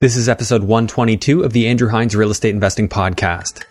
This is episode 122 of the Andrew Hines Real Estate Investing Podcast.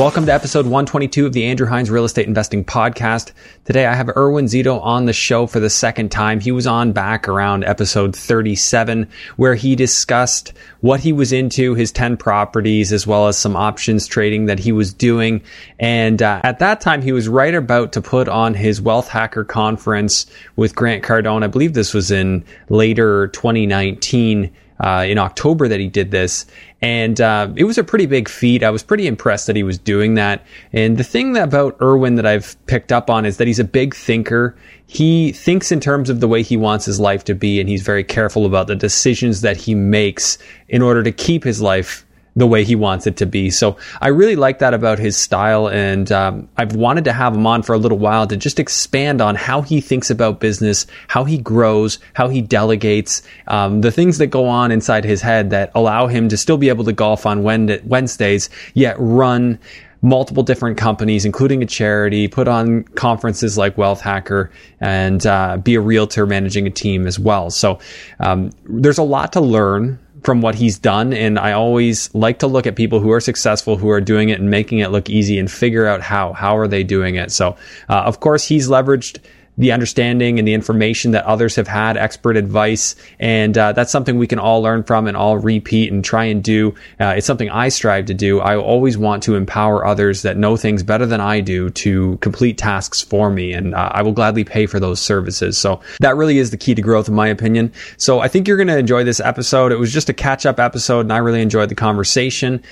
Welcome to episode 122 of the Andrew Hines Real Estate Investing Podcast. Today I have Erwin Szeto on the show for the second time. He was on back around episode 37 where he discussed what he was into, his 10 properties, as well as some options trading that he was doing. And uh, at that time, he was right about to put on his Wealth Hacker conference with Grant Cardone. I believe this was in later 2019 uh, in October that he did this. And uh, it was a pretty big feat. I was pretty impressed that he was doing that. And the thing about Erwin that I've picked up on is that he's a big thinker. He thinks in terms of the way he wants his life to be, and he's very careful about the decisions that he makes in order to keep his life the way he wants it to be. So I really like that about his style, and um, I've wanted to have him on for a little while to just expand on how he thinks about business, how he grows, how he delegates, um, the things that go on inside his head that allow him to still be able to golf on Wednesdays, yet run multiple different companies, including a charity, put on conferences like Wealth Hacker, and uh, be a realtor managing a team as well. So um, there's a lot to learn from what he's done. And I always like to look at people who are successful, who are doing it and making it look easy and figure out how. How are they doing it? So, uh, of course, he's leveraged the understanding and the information that others have had, expert advice, and uh, that's something we can all learn from and all repeat and try and do. Uh, it's something I strive to do. I always want to empower others that know things better than I do to complete tasks for me, and uh, I will gladly pay for those services. So that really is the key to growth, in my opinion. So I think you're going to enjoy this episode. It was just a catch up episode, and I really enjoyed the conversation.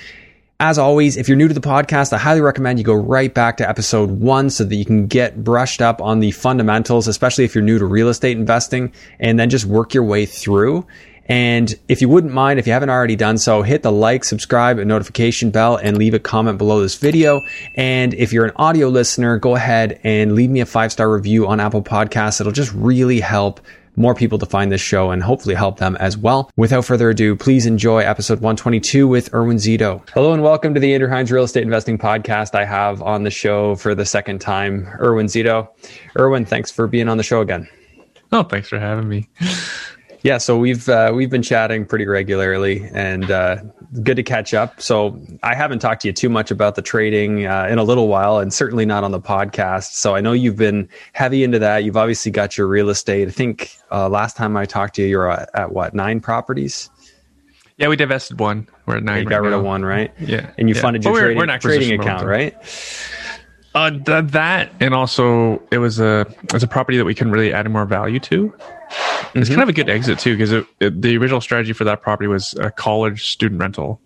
As always, if you're new to the podcast, I highly recommend you go right back to episode one so that you can get brushed up on the fundamentals, especially if you're new to real estate investing, and then just work your way through. And if you wouldn't mind, if you haven't already done so, hit the like, subscribe, and notification bell and leave a comment below this video. And if you're an audio listener, go ahead and leave me a five star review on Apple Podcasts. It'll just really help more people to find this show and hopefully help them as well. Without further ado, please enjoy episode 122 with Erwin Szeto. Hello and welcome to the Andrew Hines Real Estate Investing Podcast. I have on the show for the second time Erwin Szeto. Erwin, thanks for being on the show again. Oh, thanks for having me. Yeah, so we've uh, we've been chatting pretty regularly, and uh, good to catch up. So I haven't talked to you too much about the trading uh, in a little while, and certainly not on the podcast. So I know you've been heavy into that. You've obviously got your real estate. I think uh, last time I talked to you, you were at, at, what nine properties? Yeah, we divested one. We're at nine. You right got rid now. of one, right? Yeah, and you yeah. funded your we're, trading, we're trading account, right? Uh, th- that and also it was a it was a property that we couldn't really add more value to. It's mm-hmm. kind of a good exit too because the original strategy for that property was a college student rental.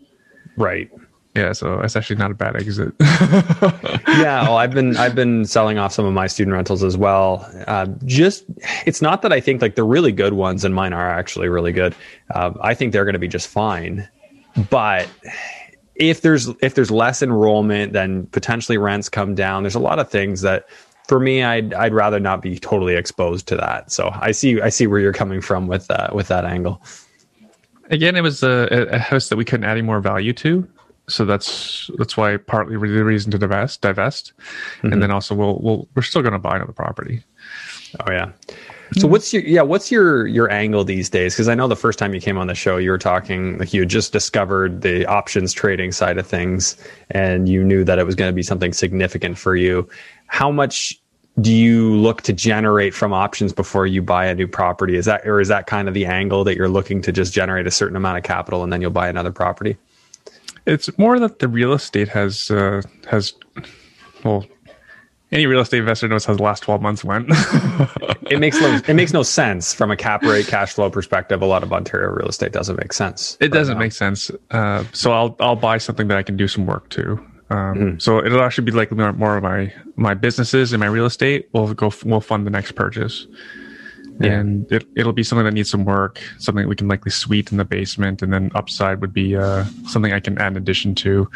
Right. Yeah, so it's actually not a bad exit. yeah, well, I've been I've been selling off some of my student rentals as well. Uh, just it's not that I think like the really good ones, and mine are actually really good. Uh, I think they're going to be just fine, but if there's if there's less enrollment, then potentially rents come down. There's a lot of things that for me, I'd I'd rather not be totally exposed to that. So I see I see where you're coming from with that with that angle. Again, it was a, a house that we couldn't add any more value to, so that's that's why partly the reason to divest divest, mm-hmm. and then also we'll, we'll we're still going to buy another property. Oh yeah. So what's your yeah what's your your angle these days? Because I know the first time you came on the show, you were talking like you had just discovered the options trading side of things, and you knew that it was going to be something significant for you. How much do you look to generate from options before you buy a new property? Is that or is that kind of the angle that you're looking to just generate a certain amount of capital and then you'll buy another property? It's more that the real estate has uh, has well any real estate investor knows how the last 12 months went. it makes no, it makes no sense from a cap rate cash flow perspective. A lot of Ontario real estate doesn't make sense. It right doesn't now. make sense. Uh, so I'll I'll buy something that I can do some work to. Um, mm-hmm. So it'll actually be like more of my my businesses and my real estate. will go we'll fund the next purchase. Yeah. And it, it'll be something that needs some work, something we can likely suite in the basement, and then upside would be uh, something I can add in addition to,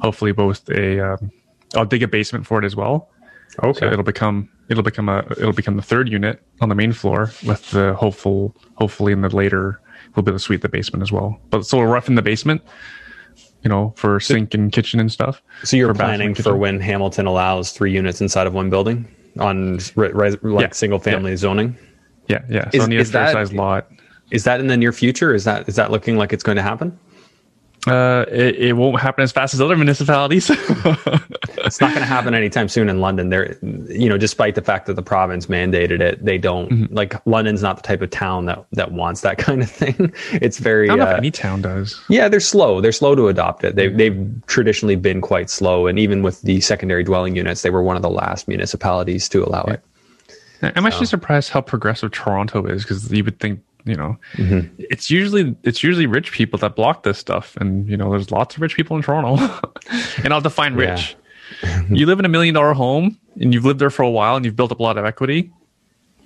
hopefully both a. Um, I'll dig a basement for it as well, Okay. So it'll become it'll become a it'll become the third unit on the main floor with the hopeful hopefully in the later we'll be able to suite the basement as well. But so we'll rough in the basement you know, for sink and kitchen and stuff. So you're For planning for when Hamilton allows three units inside of one building on re- res- like Yeah. single family zoning. Yeah, yeah. So Is- I need is a fair that- sized lot. Is that in the near future? Is that is that looking like it's going to happen? Uh, it, it won't happen as fast as other municipalities. It's not going to happen anytime soon in London. There, you know, despite the fact that the province mandated it, they don't Mm-hmm. like London's not the type of town that that wants that kind of thing. It's very I uh, any town does. Yeah, they're slow. They're slow to adopt it. They, Mm-hmm. They've traditionally been quite slow. And even with the secondary dwelling units, they were one of the last municipalities to allow it. I'm actually surprised how progressive Toronto is because you would think, you know, Mm-hmm. it's usually it's usually rich people that block this stuff, and you know, there's lots of rich people in Toronto. and I'll define Yeah. rich. you live in a million dollar home, and you've lived there for a while, and you've built up a lot of equity.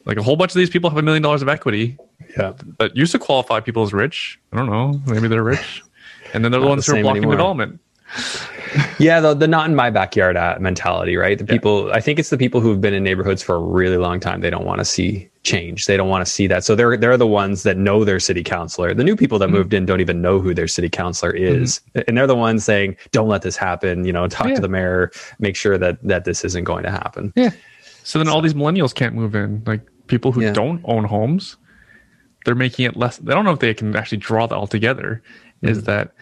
Like a whole bunch of these people have a million dollars of equity Yeah. that used to qualify people as rich. I don't know, maybe they're rich, and then they're the ones the who are blocking anymore. development. Yeah, the, the not in my backyard uh, mentality, right? The people, I think it's the people who've been in neighborhoods for a really long time. They don't want to see change. They don't want to see that. So they're they're the ones that know their city councilor. The new people that moved in don't even know who their city councilor is, and they're the ones saying, "Don't let this happen." You know, talk Yeah. to the mayor, make sure that that this isn't going to happen. Yeah. So then all these millennials can't move in. Like people who Yeah. don't own homes, they're making it less. I don't know if they can actually draw that all together. Mm-hmm. Is that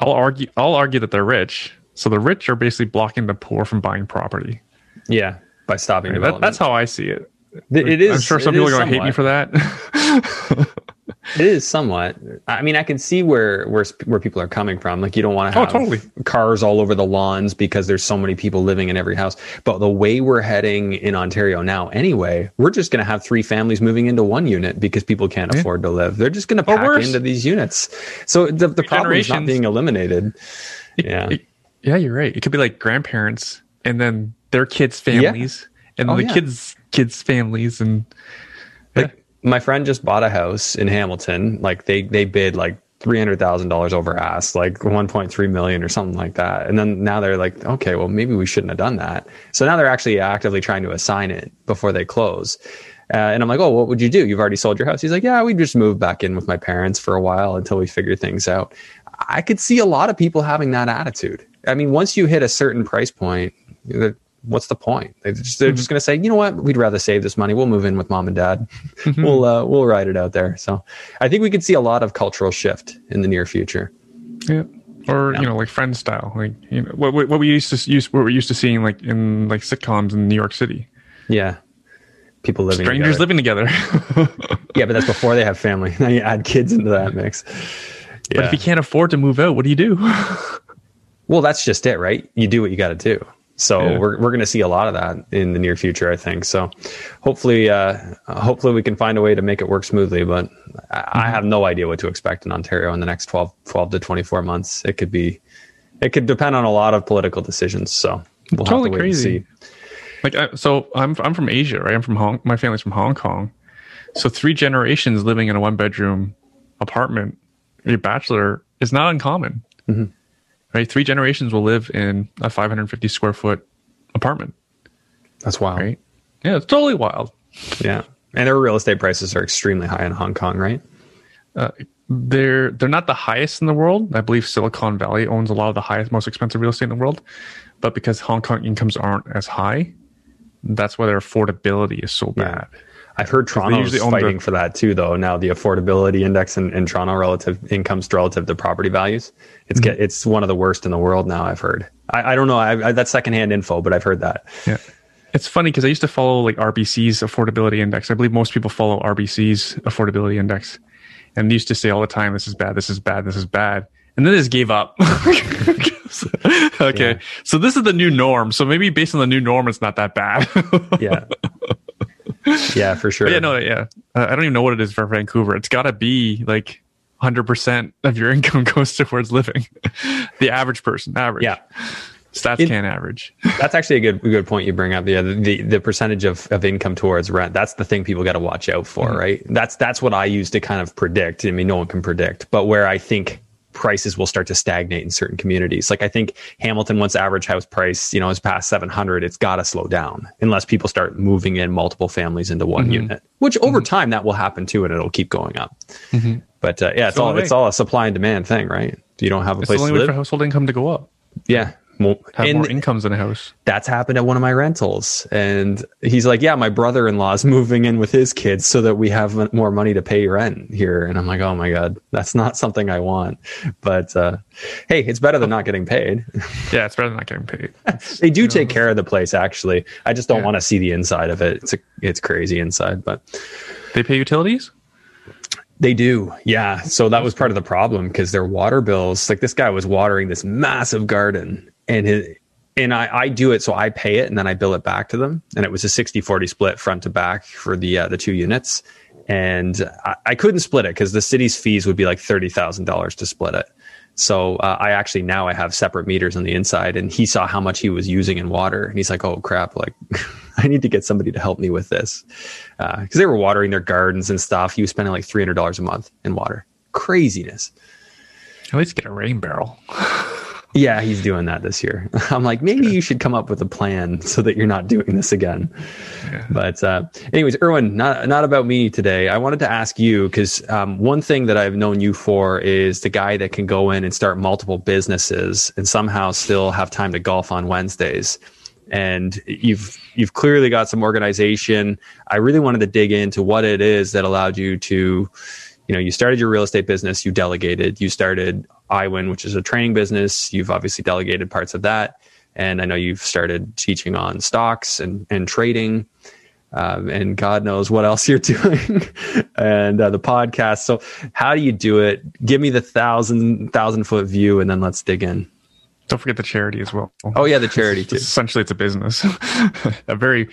I'll argue? I'll argue that they're rich. So the rich are basically blocking the poor from buying property. Yeah, by stopping That, development. that's how I see it. It- is. I'm sure some people are going to hate me for that. It is somewhat. I mean, I can see where where where people are coming from. Like, you don't want to Oh, have totally. cars all over the lawns because there's so many people living in every house. But the way we're heading in Ontario now, anyway, we're just going to have three families moving into one unit because people can't afford to live. They're just going to pack worse. into these units. So the the problem is not being eliminated. Yeah. Yeah, you're right. It could be like grandparents and then their kids' families and Oh, the yeah. kids' kids' families and Like my friend just bought a house in Hamilton. Like they they bid like three hundred thousand dollars over ass, like one point three million or something like that. And then now they're like, okay, well maybe we shouldn't have done that. So now they're actually actively trying to assign it before they close. Uh, and I'm like, oh, what would you do? You've already sold your house. He's like, yeah, we just moved back in with my parents for a while until we figure things out. I could see a lot of people having that attitude. I mean, once you hit a certain price point, what's the point? They're just, they're just going to say, you know what? We'd rather save this money. We'll move in with mom and dad. we'll uh, we'll ride it out there. So I think we could see a lot of cultural shift in the near future. Yeah. Or you know, like friend style, like you know, what what we used to use, what we're used to seeing, like in like sitcoms in New York City, Yeah, people living strangers together. living together. Yeah, but that's before they have family. Now you add kids into that mix. But if you can't afford to move out, what do you do? Well, that's just it, right? You do what you got to do. So Yeah. we're we're going to see a lot of that in the near future, I think. So hopefully, uh, hopefully we can find a way to make it work smoothly. But I, Mm-hmm. I have no idea what to expect in Ontario in the next 12, 12 to twenty four months. It could be, it could depend on a lot of political decisions. So we'll Totally have to wait crazy. and see. like, I, so I'm I'm from Asia, right? I'm from Hong. My family's from Hong Kong, so three generations living in a one bedroom apartment, a bachelor is not uncommon. Mm-hmm. Right, three generations will live in a 550 square foot apartment. That's wild. Right? Yeah, it's totally wild. Yeah, and their real estate prices are extremely high in Hong Kong, right? Uh, they're they're not the highest in the world. I believe Silicon Valley owns a lot of the highest, most expensive real estate in the world. But because Hong Kong incomes aren't as high, that's why their affordability is so bad. I've heard Toronto's usually own the- fighting for that too, though. Now the affordability index in, in Toronto relative incomes relative to property values, it's Mm-hmm. get it's one of the worst in the world now. I've heard. I, I don't know. I, I, that's secondhand info, but I've heard that. Yeah. It's funny because I used to follow like RBC's affordability index. I believe most people follow RBC's affordability index. And used to say all the time, this is bad, this is bad, this is bad. And then they just gave up. okay. Yeah. So this is the new norm. So maybe based on the new norm, it's not that bad. Yeah. yeah, for sure. But yeah, no, yeah. Uh, I don't even know what it is for Vancouver. It's got to be like 100% of your income goes towards living. the average person, average. Yeah. Stats It- can't average. That's actually a good good point you bring up. Yeah, the the, the percentage of, of income towards rent. That's the thing people got to watch out for, Mm-hmm. right? That's that's what I use to kind of predict. I mean, no one can predict, but where I think prices will start to stagnate in certain communities. Like I think Hamilton, once average house price, you know, is past seven hundred, it's got to slow down unless people start moving in multiple families into Mm-hmm. one unit. Which over time that will happen too, and it'll keep going up. But uh, yeah, it's So all it's all a supply and demand thing, right? you don't have a It's place the to only way live. for household income to go up. yeah. Well, Have and more incomes in a house. that's happened at one of my rentals. And he's like, yeah, my brother-in-law is moving in with his kids so that we have more money to pay rent here. And I'm like, oh my God, that's not something I want. But, uh, hey, it's better than not getting paid. Yeah, it's better than not getting paid. they do take care of the place, actually. I just don't Yeah. want to see the inside of it. It's, a, it's crazy inside, but They pay utilities. They do. Yeah. So that was part of the problem because their water bills, like this guy was watering this massive garden and his, and I, I do it. So I pay it and then I bill it back to them. And it was a 60 40 split front to back for the, uh, the two units. And I, I couldn't split it because the city's fees would be like $30,000 to split it. So uh, I actually now I have separate meters on the inside, and he saw how much he was using in water, and he's like, "Oh crap! Like, I need to get somebody to help me with this," because they were watering their gardens and stuff. He was spending like three hundred dollars a month in water. Craziness. At least get a rain barrel. Yeah, he's doing that this year. I'm like, maybe you should come up with a plan so that you're not doing this again. Yeah. But uh, anyways, Erwin, not not about me today. I wanted to ask you because um, one thing that I've known you for is the guy that can go in and start multiple businesses and somehow still have time to golf on Wednesdays. And you've you've clearly got some organization. I really wanted to dig into what it is that allowed you to, you know, you started your real estate business, you delegated, you started iWin, which is a training business. You've obviously delegated parts of that. And I know you've started teaching on stocks and, and trading. Um, and God knows what else you're doing, and uh, the podcast. So, how do you do it? Give me the thousand thousand foot view, and then let's dig in. Don't forget the charity as well. Oh yeah, the charity too. Essentially, it's a business. a very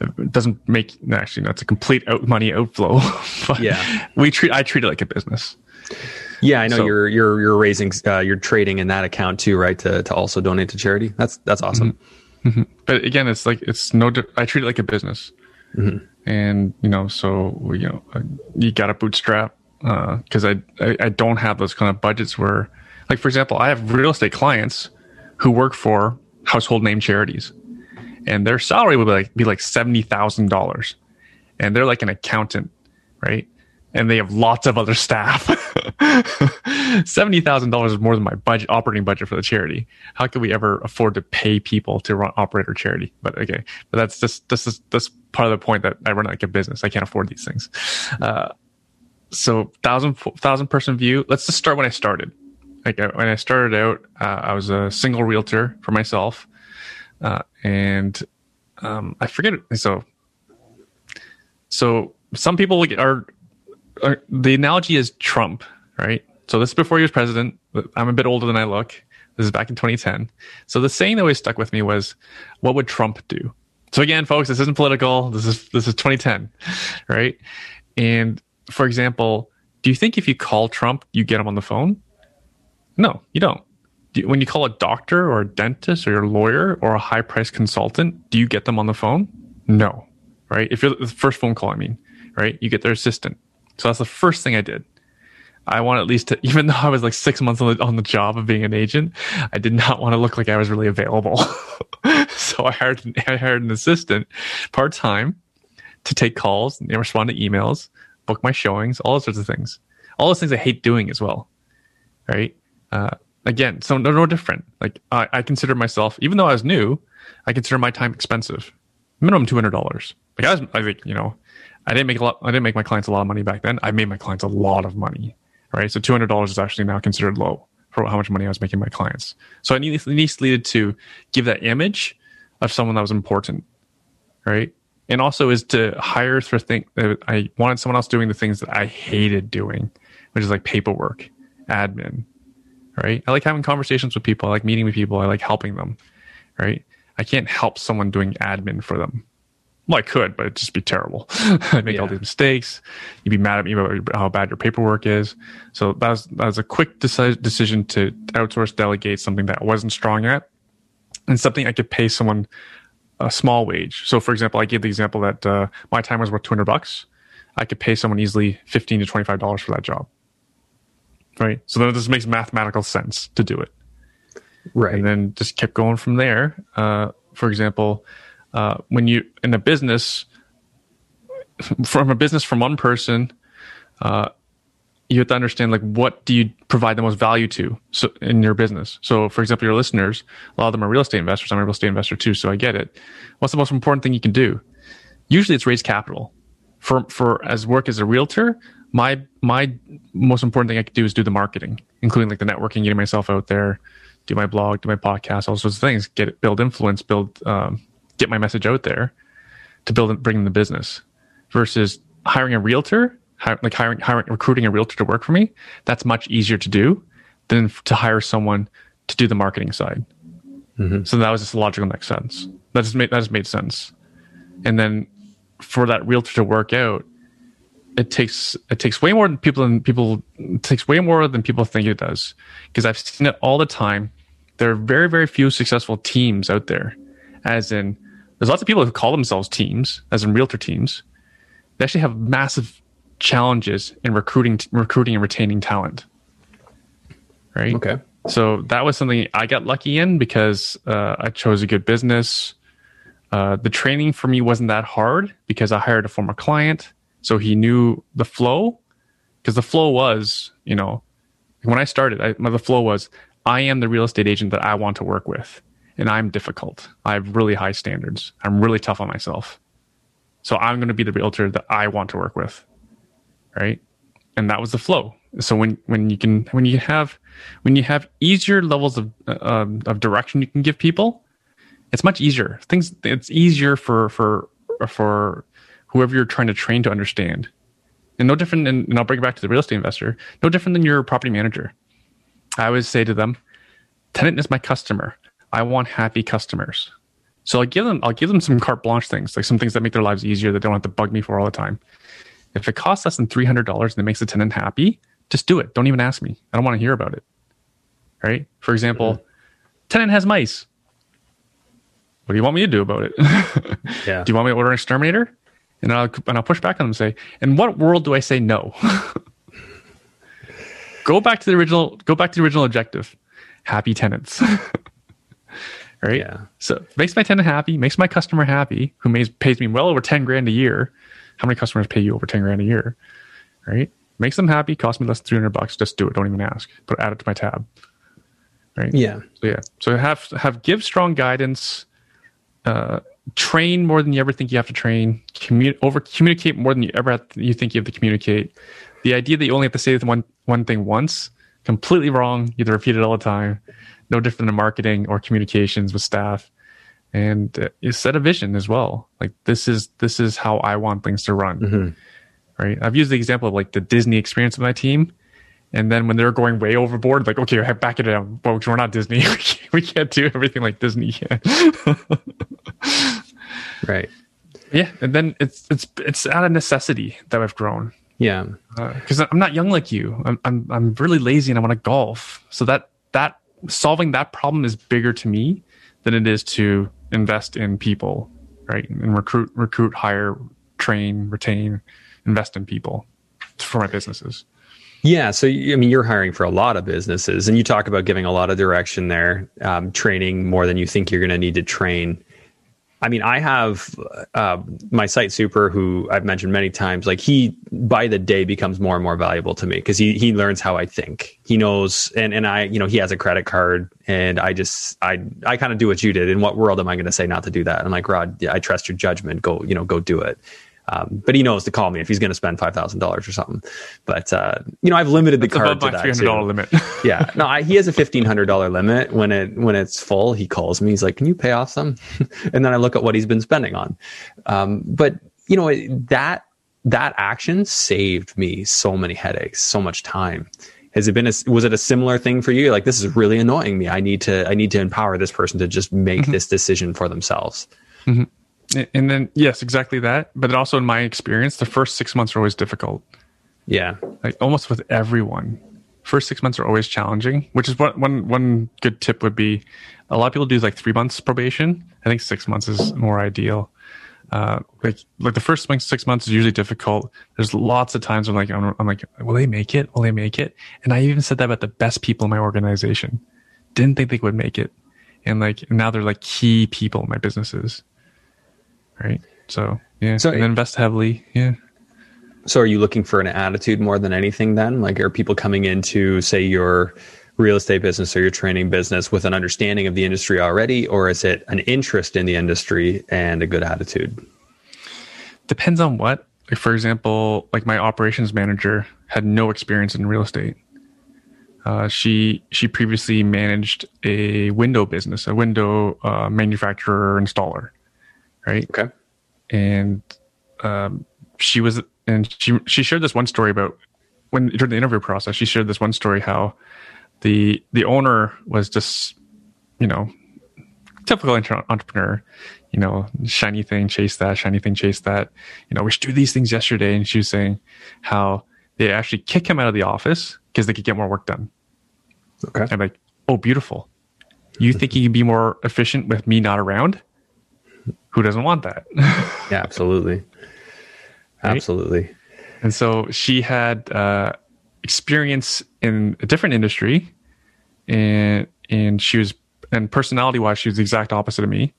it doesn't make actually that's a complete out money outflow. but Yeah. we treat I treat it like a business. Yeah, I know So- you're you're you're raising uh, you're trading in that account too, right? To to also donate to charity. That's that's awesome. But again, it's like it's no. I treat it like a business, and you know, so you know, uh, you got to bootstrap because I, I I don't have those kind of budgets where, like for example, I have real estate clients who work for household name charities, and their salary would be like be like seventy thousand dollars, and they're like an accountant, right? And they have lots of other staff. Seventy thousand dollars is more than my budget, operating budget for the charity. How could we ever afford to pay people to run operator charity? But okay, but that's just this is that's part of the point that I run like a business. I can't afford these things. Uh, so thousand thousand person view. Let's just start when I started. Like uh, when I started out, uh, I was a single realtor for myself, uh, and um, I forget. So, so some people are, are the analogy is Trump, right? So this is before he was president. I'm a bit older than I look. This is back in 2010. So the saying that always stuck with me was, "What would Trump do?" So again, folks, this isn't political. This is this is 2010, right? And for example, do you think if you call Trump, you get him on the phone? No, you don't. Do you- When you call a doctor or a dentist or your lawyer or a high price consultant, do you get them on the phone? No, right? If you're the first phone call, I mean, right? You get their assistant. So that's the first thing I did. I want at least to, even though I was like six months on the, on the job of being an agent, I did not want to look like I was really available. so I hired, I hired an assistant part time to take calls and respond to emails, book my showings, all sorts of things. All those things I hate doing as well. Right. Uh, again, so no, no different. Like I, I consider myself, even though I was new, I consider my time expensive. Minimum two hundred dollars. Like I was, I think you know, I didn't make a lot. I didn't make my clients a lot of money back then. I made my clients a lot of money. Right. So two hundred dollars is actually now considered low for how much money I was making my clients. So I needs needed to give that image of someone that was important. Right. And also is to hire for thing. uh, I wanted someone else doing the things that I hated doing, which is like paperwork, admin, right? I like having conversations with people. I like meeting with people. I like helping them, right? I can't help someone doing admin for them. Well, I could, but it'd just be terrible. I'd make all these mistakes. You'd be mad at me about how bad your paperwork is. So that was, that was a quick deci- decision to outsource, delegate something that I wasn't strong at and something I could pay someone a small wage. So, for example, I gave the example that uh, my time was worth 200 bucks. I could pay someone easily 15 to 25 dollars for that job. Right. So then this makes mathematical sense to do it Right. and then just kept going from there. Uh, for example, uh, when you in a business, from a business from one person, uh, you have to understand like what do you provide the most value to so in your business. So for example, your listeners, a lot of them are real estate investors. I'm a real estate investor too, so I get it. What's the most important thing you can do? Usually it's raise capital. For for as work as a realtor, my my most important thing I could do is do the marketing, including like the networking, getting myself out there, do my blog, do my podcast, all sorts of things, get build influence, build um, get my message out there to build and bring the business. Versus hiring a realtor like hiring, hiring, recruiting a realtor to work for me, that's much easier to do than to hire someone to do the marketing side. Mm-hmm. So that was just logical next sense. That just made that just made sense. And then for that realtor to work out, it takes it takes way more than people than people it takes way more than people think it does. Because I've seen it all the time. There are very very few successful teams out there. As in, there's lots of people who call themselves teams, as in realtor teams. They actually have massive challenges in recruiting recruiting and retaining talent. Right? Okay. So that was something i got lucky in because uh, i chose a good business. Uh, the training for me wasn't that hard because i hired a former client so he knew the flow. Because the flow was you know when i started I, the flow was i am the real estate agent that i want to work with and i'm difficult i have really high standards i'm really tough on myself so i'm going to be the realtor that i want to work with right? And that was the flow. So when when you can when you have when you have easier levels of uh, of direction you can give people, it's much easier. Things it's easier for for for whoever you're trying to train to understand. And no different and I'll bring it back to the real estate investor, no different than your property manager. I always say to them, tenant is my customer. I want happy customers. So I'll give them I'll give them some carte blanche things, like some things that make their lives easier that they don't have to bug me for all the time. If it costs less than $300 and it makes the tenant happy, just do it. Don't even ask me. I don't want to hear about it. Right? For example, mm-hmm. tenant has mice. What do you want me to do about it? yeah. Do you want me to order an exterminator? And I'll, and I'll push back on them and say, in what world do I say no? go back to the original, go back to the original objective. Happy tenants. right? Yeah. So makes my tenant happy, makes my customer happy, who pays, pays me well over 10 grand a year, how many customers pay you over 10 grand a year? Right? Makes them happy, cost me less than 300 bucks. Just do it. Don't even ask. But add it to my tab. Right? Yeah. So yeah. So have have give strong guidance, uh, train more than you ever think you have to train, commu- over communicate more than you ever have to, you think you have to communicate. The idea that you only have to say one one thing once, completely wrong. You have to repeat it all the time. No different than marketing or communications with staff and uh, set a vision as well. Like this is this is how I want things to run. Mm-hmm. Right. I've used the example of like the Disney experience with my team. And then when they're going way overboard, like, okay, back it down, folks. We're not Disney. we can't do everything like Disney. Can. Right. Yeah. And then it's it's it's out of necessity that I've grown. Yeah. Because uh, I'm not young like you. I'm I'm I'm really lazy and I want to golf. So that that solving that problem is bigger to me than it is to invest in people, right? And recruit, recruit, hire, train, retain, invest in people for my businesses. Yeah, so I mean, you're hiring for a lot of businesses, and you talk about giving a lot of direction there, um, training more than you think you're going to need to train. I mean, I have uh, my site super, who I've mentioned many times. Like he, by the day, becomes more and more valuable to me because he he learns how I think. He knows, and and I, you know, he has a credit card, and I just I I kind of do what you did. In what world am I going to say not to do that? I'm like Rod, I trust your judgment. Go, you know, go do it. Um, but he knows to call me if he's going to spend five thousand dollars or something. But uh, you know, I've limited the card to that three hundred dollar limit. yeah, no, I, he has a fifteen hundred dollar limit. When it when it's full, he calls me. He's like, "Can you pay off some?" and then I look at what he's been spending on. Um, but you know that that action saved me so many headaches, so much time. Has it been a, was it a similar thing for you? Like this is really annoying me. I need to I need to empower this person to just make mm-hmm. this decision for themselves. Mm-hmm. And then, yes, exactly that. But also, in my experience, the first six months are always difficult. Yeah, like almost with everyone, first six months are always challenging. Which is what one one good tip would be. A lot of people do like three months probation. I think six months is more ideal. Uh, like like the first six months is usually difficult. There's lots of times I'm like I'm, I'm like, will they make it? Will they make it? And I even said that about the best people in my organization. Didn't think they would make it, and like now they're like key people in my businesses right? So yeah, so and invest heavily. Yeah. So are you looking for an attitude more than anything then? Like are people coming into say your real estate business or your training business with an understanding of the industry already or is it an interest in the industry and a good attitude? Depends on what. Like for example, like my operations manager had no experience in real estate. Uh, she she previously managed a window business, a window uh, manufacturer installer, right? Okay. And um, she was and she she shared this one story about when during the interview process she shared this one story how the the owner was just you know typical entrepreneur you know shiny thing chase that shiny thing chase that. You know we should do these things yesterday. And she was saying how they actually kick him out of the office because they could get more work done. Okay. I'm like oh beautiful. You think you can be more efficient with me not around who doesn't want that yeah absolutely right? absolutely and so she had uh, experience in a different industry, and and she was and personality wise, she was the exact opposite of me.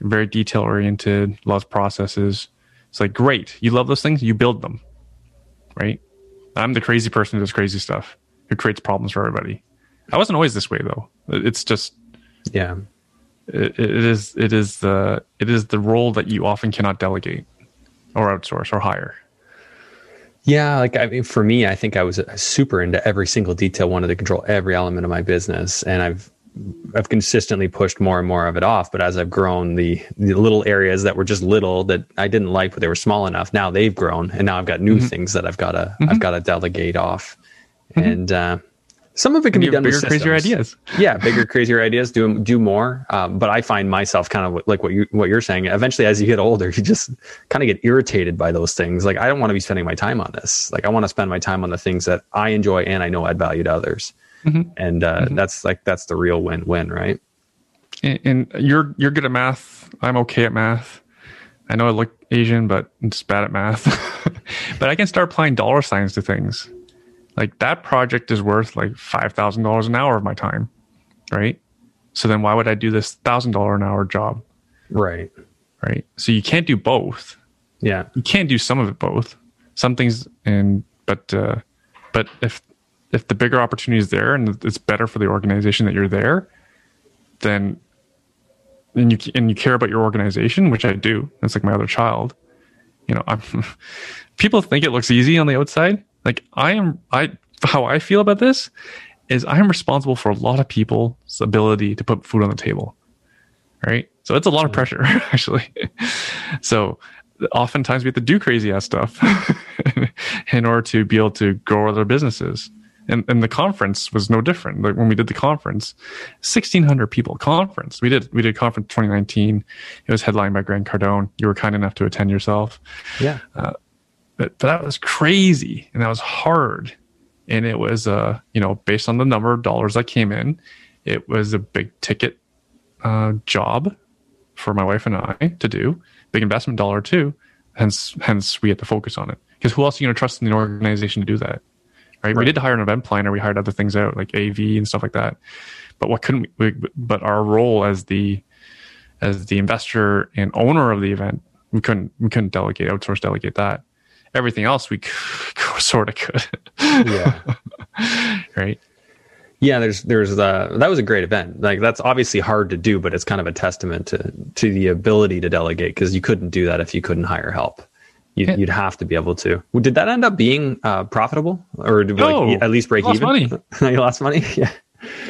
Very detail oriented, loves processes. It's like great, you love those things, you build them, right? I'm the crazy person who does crazy stuff, who creates problems for everybody. I wasn't always this way though. It's just yeah. It, it is it is the it is the role that you often cannot delegate or outsource or hire. Yeah, like I mean, for me, I think I was super into every single detail, wanted to control every element of my business, and I've I've consistently pushed more and more of it off. But as I've grown, the the little areas that were just little that I didn't like, but they were small enough, now they've grown, and now I've got new mm-hmm. things that I've got to mm-hmm. I've got to delegate off, mm-hmm. and uh, some of it can be done bigger, with crazier ideas. yeah, bigger, crazier ideas. Do do more. Um, but I find myself kind of like what you what you're saying. Eventually, as you get older, you just kind of get irritated by those things. Like I don't want to be spending my time on this. Like I want to spend my time on the things that I enjoy and I know add value to others. Mm-hmm. And uh, mm-hmm. that's like that's the real win win, right? And, and you're you're good at math. I'm okay at math. I know I look Asian, but I'm just bad at math. but I can start applying dollar signs to things like that project is worth like $5,000 an hour of my time. Right. So then why would I do this $1,000 an hour job? Right. Right. So you can't do both. Yeah. You can't do some of it both. Some things and, but, uh, but if, if the bigger opportunity is there and it's better for the organization that you're there, then and you and you care about your organization, which I do. That's like my other child. You know, I'm people think it looks easy on the outside. Like I am, I how I feel about this is I am responsible for a lot of people's ability to put food on the table. Right. So it's a lot of pressure actually. so oftentimes we have to do crazy ass stuff in order to be able to grow other businesses. And, and the conference was no different. Like when we did the conference, 1600 people conference. We did, we did conference 2019. It was headlined by Grant Cardone. You were kind enough to attend yourself. Yeah. Uh, but, but that was crazy and that was hard. And it was, uh, you know, based on the number of dollars that came in, it was a big ticket uh, job for my wife and I to do, big investment dollar too. Hence, hence we had to focus on it. Because who else are you going to trust in the organization to do that? Right? right? We did hire an event planner. We hired other things out like AV and stuff like that. But what couldn't we, but our role as the, as the investor and owner of the event, we couldn't, we couldn't delegate, outsource delegate that everything else we sort of could. yeah. right. Yeah, there's there's the that was a great event. Like that's obviously hard to do, but it's kind of a testament to to the ability to delegate because you couldn't do that if you couldn't hire help. You'd, yeah. you'd have to be able to. Did that end up being uh, profitable, or did no, like, at least break lost even? Money. you lost money. Yeah.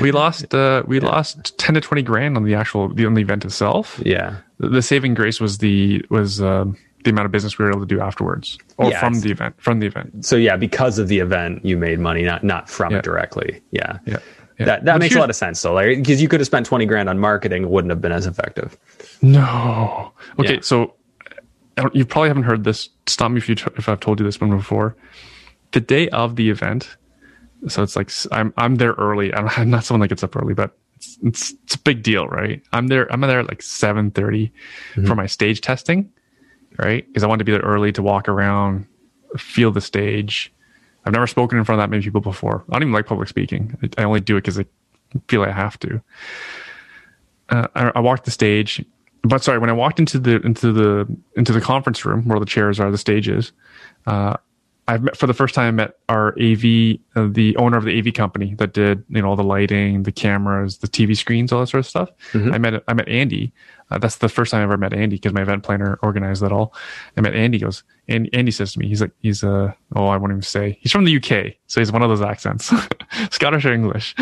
We lost uh, we yeah. lost ten to twenty grand on the actual the on the event itself. Yeah. The, the saving grace was the was um, the amount of business we were able to do afterwards. Or yeah, from the event from the event. So yeah because of the event you made money not not from yeah. it directly. Yeah. Yeah, yeah. that that makes a lot of sense though like because you could have spent 20 grand on marketing it wouldn't have been as effective. No. Okay so you probably haven't heard this stop me if you if i've told you this one before. The day of the event so it's like i'm i'm there early i'm not someone that gets up early but it's, it's, it's a big deal right? I'm there i'm there at like 7 30 mm-hmm. for my stage testing right? Because I wanted to be there early to walk around, feel the stage. I've never spoken in front of that many people before. I don't even like public speaking. I only do it because I feel I have to. Uh, I, I walked the stage, but sorry, when I walked into the into the into the conference room where the chairs are, the stages, uh, I've met for the first time. I met our AV, uh, the owner of the AV company that did you know all the lighting, the cameras, the TV screens, all that sort of stuff. Mm-hmm. I met I met Andy. Uh, that's the first time I ever met Andy because my event planner organized that all. I met Andy. Goes and Andy says to me, he's like he's uh oh I won't even say he's from the UK, so he's one of those accents, Scottish or English,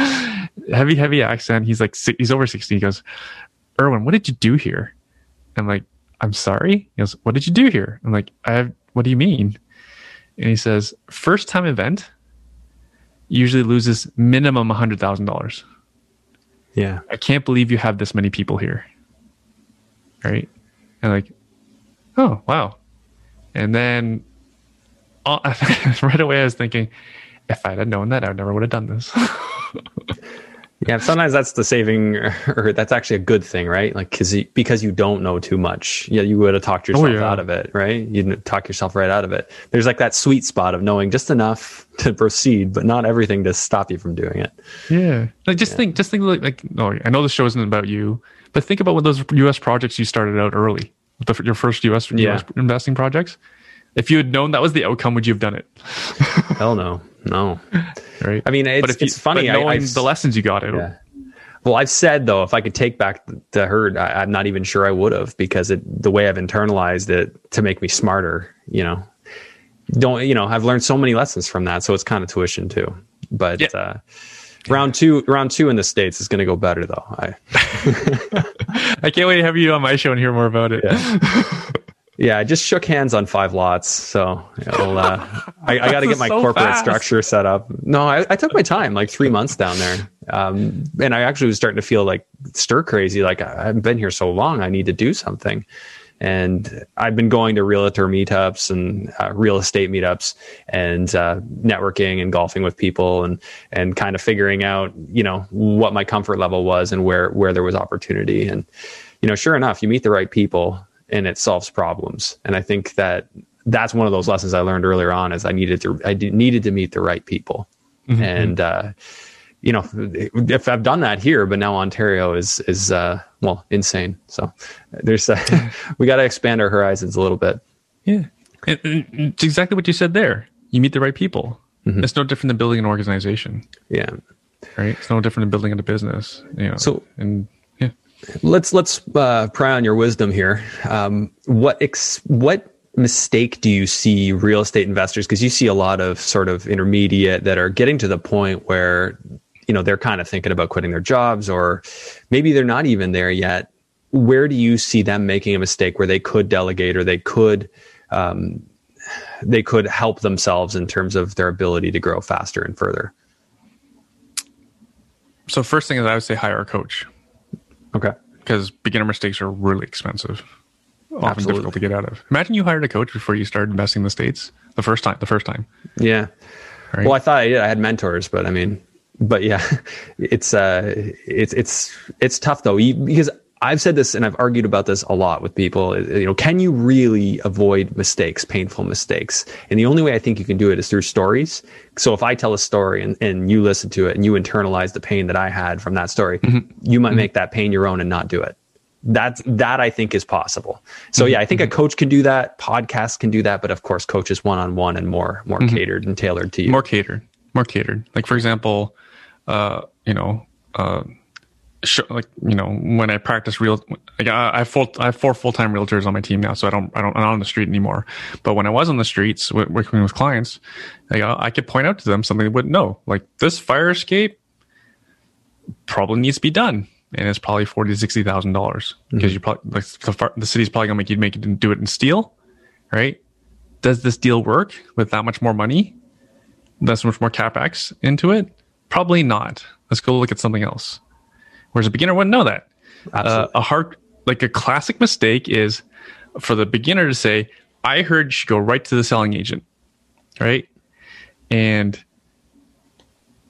heavy heavy accent. He's like he's over sixty. He goes, Erwin, what did you do here? I'm like I'm sorry. He goes, what did you do here? I'm like I have. What do you mean? And he says first time event usually loses minimum $100,000. Yeah. I can't believe you have this many people here. Right? And like, oh, wow. And then uh, right away I was thinking, if I'd have known that, I never would have done this. Yeah, sometimes that's the saving, or that's actually a good thing, right? Like, because because you don't know too much, yeah, you would have talked oh, yourself oh, yeah. out of it, right? You'd talk yourself right out of it. There's like that sweet spot of knowing just enough to proceed, but not everything to stop you from doing it. Yeah, like just yeah. think, just think like, like, no, I know the show isn't about you, but think about what those U.S. projects you started out early, the, your first U.S. Yeah. US investing projects. If you had known that was the outcome, would you have done it? Hell no, no. Right. I mean, it's, but if you, it's funny. knowing I, the lessons you got out. Yeah. Well, I've said though, if I could take back the herd, I, am not even sure I would have because it, the way I've internalized it to make me smarter, you know, don't, you know, I've learned so many lessons from that. So it's kind of tuition too, but, yeah. uh, round two, round two in the States is going to go better though. I, I can't wait to have you on my show and hear more about it. Yeah. Yeah, I just shook hands on five lots, so uh, I, I got to get my so corporate fast. structure set up. No, I, I, took my time, like three months down there, um, and I actually was starting to feel like stir crazy. Like I haven't been here so long, I need to do something. And I've been going to realtor meetups and uh, real estate meetups and uh, networking and golfing with people and and kind of figuring out, you know, what my comfort level was and where where there was opportunity. And you know, sure enough, you meet the right people and it solves problems. And I think that that's one of those lessons I learned earlier on is I needed to, I needed to meet the right people. Mm-hmm. And, uh, you know, if I've done that here, but now Ontario is, is, uh, well, insane. So there's, uh, we got to expand our horizons a little bit. Yeah. It's exactly what you said there. You meet the right people. Mm-hmm. It's no different than building an organization. Yeah. Right. It's no different than building a business. You know, so, and let's let's uh, pry on your wisdom here. Um, what ex- what mistake do you see real estate investors? Because you see a lot of sort of intermediate that are getting to the point where you know they're kind of thinking about quitting their jobs, or maybe they're not even there yet. Where do you see them making a mistake where they could delegate or they could um, they could help themselves in terms of their ability to grow faster and further? So first thing is I would say hire a coach. Okay. Because beginner mistakes are really expensive, often Absolutely. difficult to get out of. Imagine you hired a coach before you started investing in the states the first time. The first time. Yeah. Right? Well, I thought I did. I had mentors, but I mean, but yeah, it's uh, it's it's it's tough though because I've said this and I've argued about this a lot with people. You know, can you really avoid mistakes, painful mistakes? And the only way I think you can do it is through stories. So if I tell a story and, and you listen to it and you internalize the pain that I had from that story, mm-hmm. you might mm-hmm. make that pain your own and not do it. That's that I think is possible. So mm-hmm. yeah, I think a mm-hmm. coach can do that. Podcasts can do that, but of course, coaches one on one and more more mm-hmm. catered and tailored to you. More catered, more catered. Like for example, uh, you know. Uh, like you know when I practice real, like I, have full I have four full time realtors on my team now, so I don't I don't I'm not on the street anymore. But when I was on the streets working with clients, like I could point out to them something they wouldn't know, like this fire escape probably needs to be done, and it's probably forty to sixty thousand dollars because mm-hmm. you probably like the, the city's probably gonna make you make it do it in steel, right? Does this deal work with that much more money? That's much more capex into it? Probably not. Let's go look at something else. Whereas a beginner wouldn't know that. Uh, a hard, like a classic mistake is for the beginner to say, I heard you should go right to the selling agent. Right. And,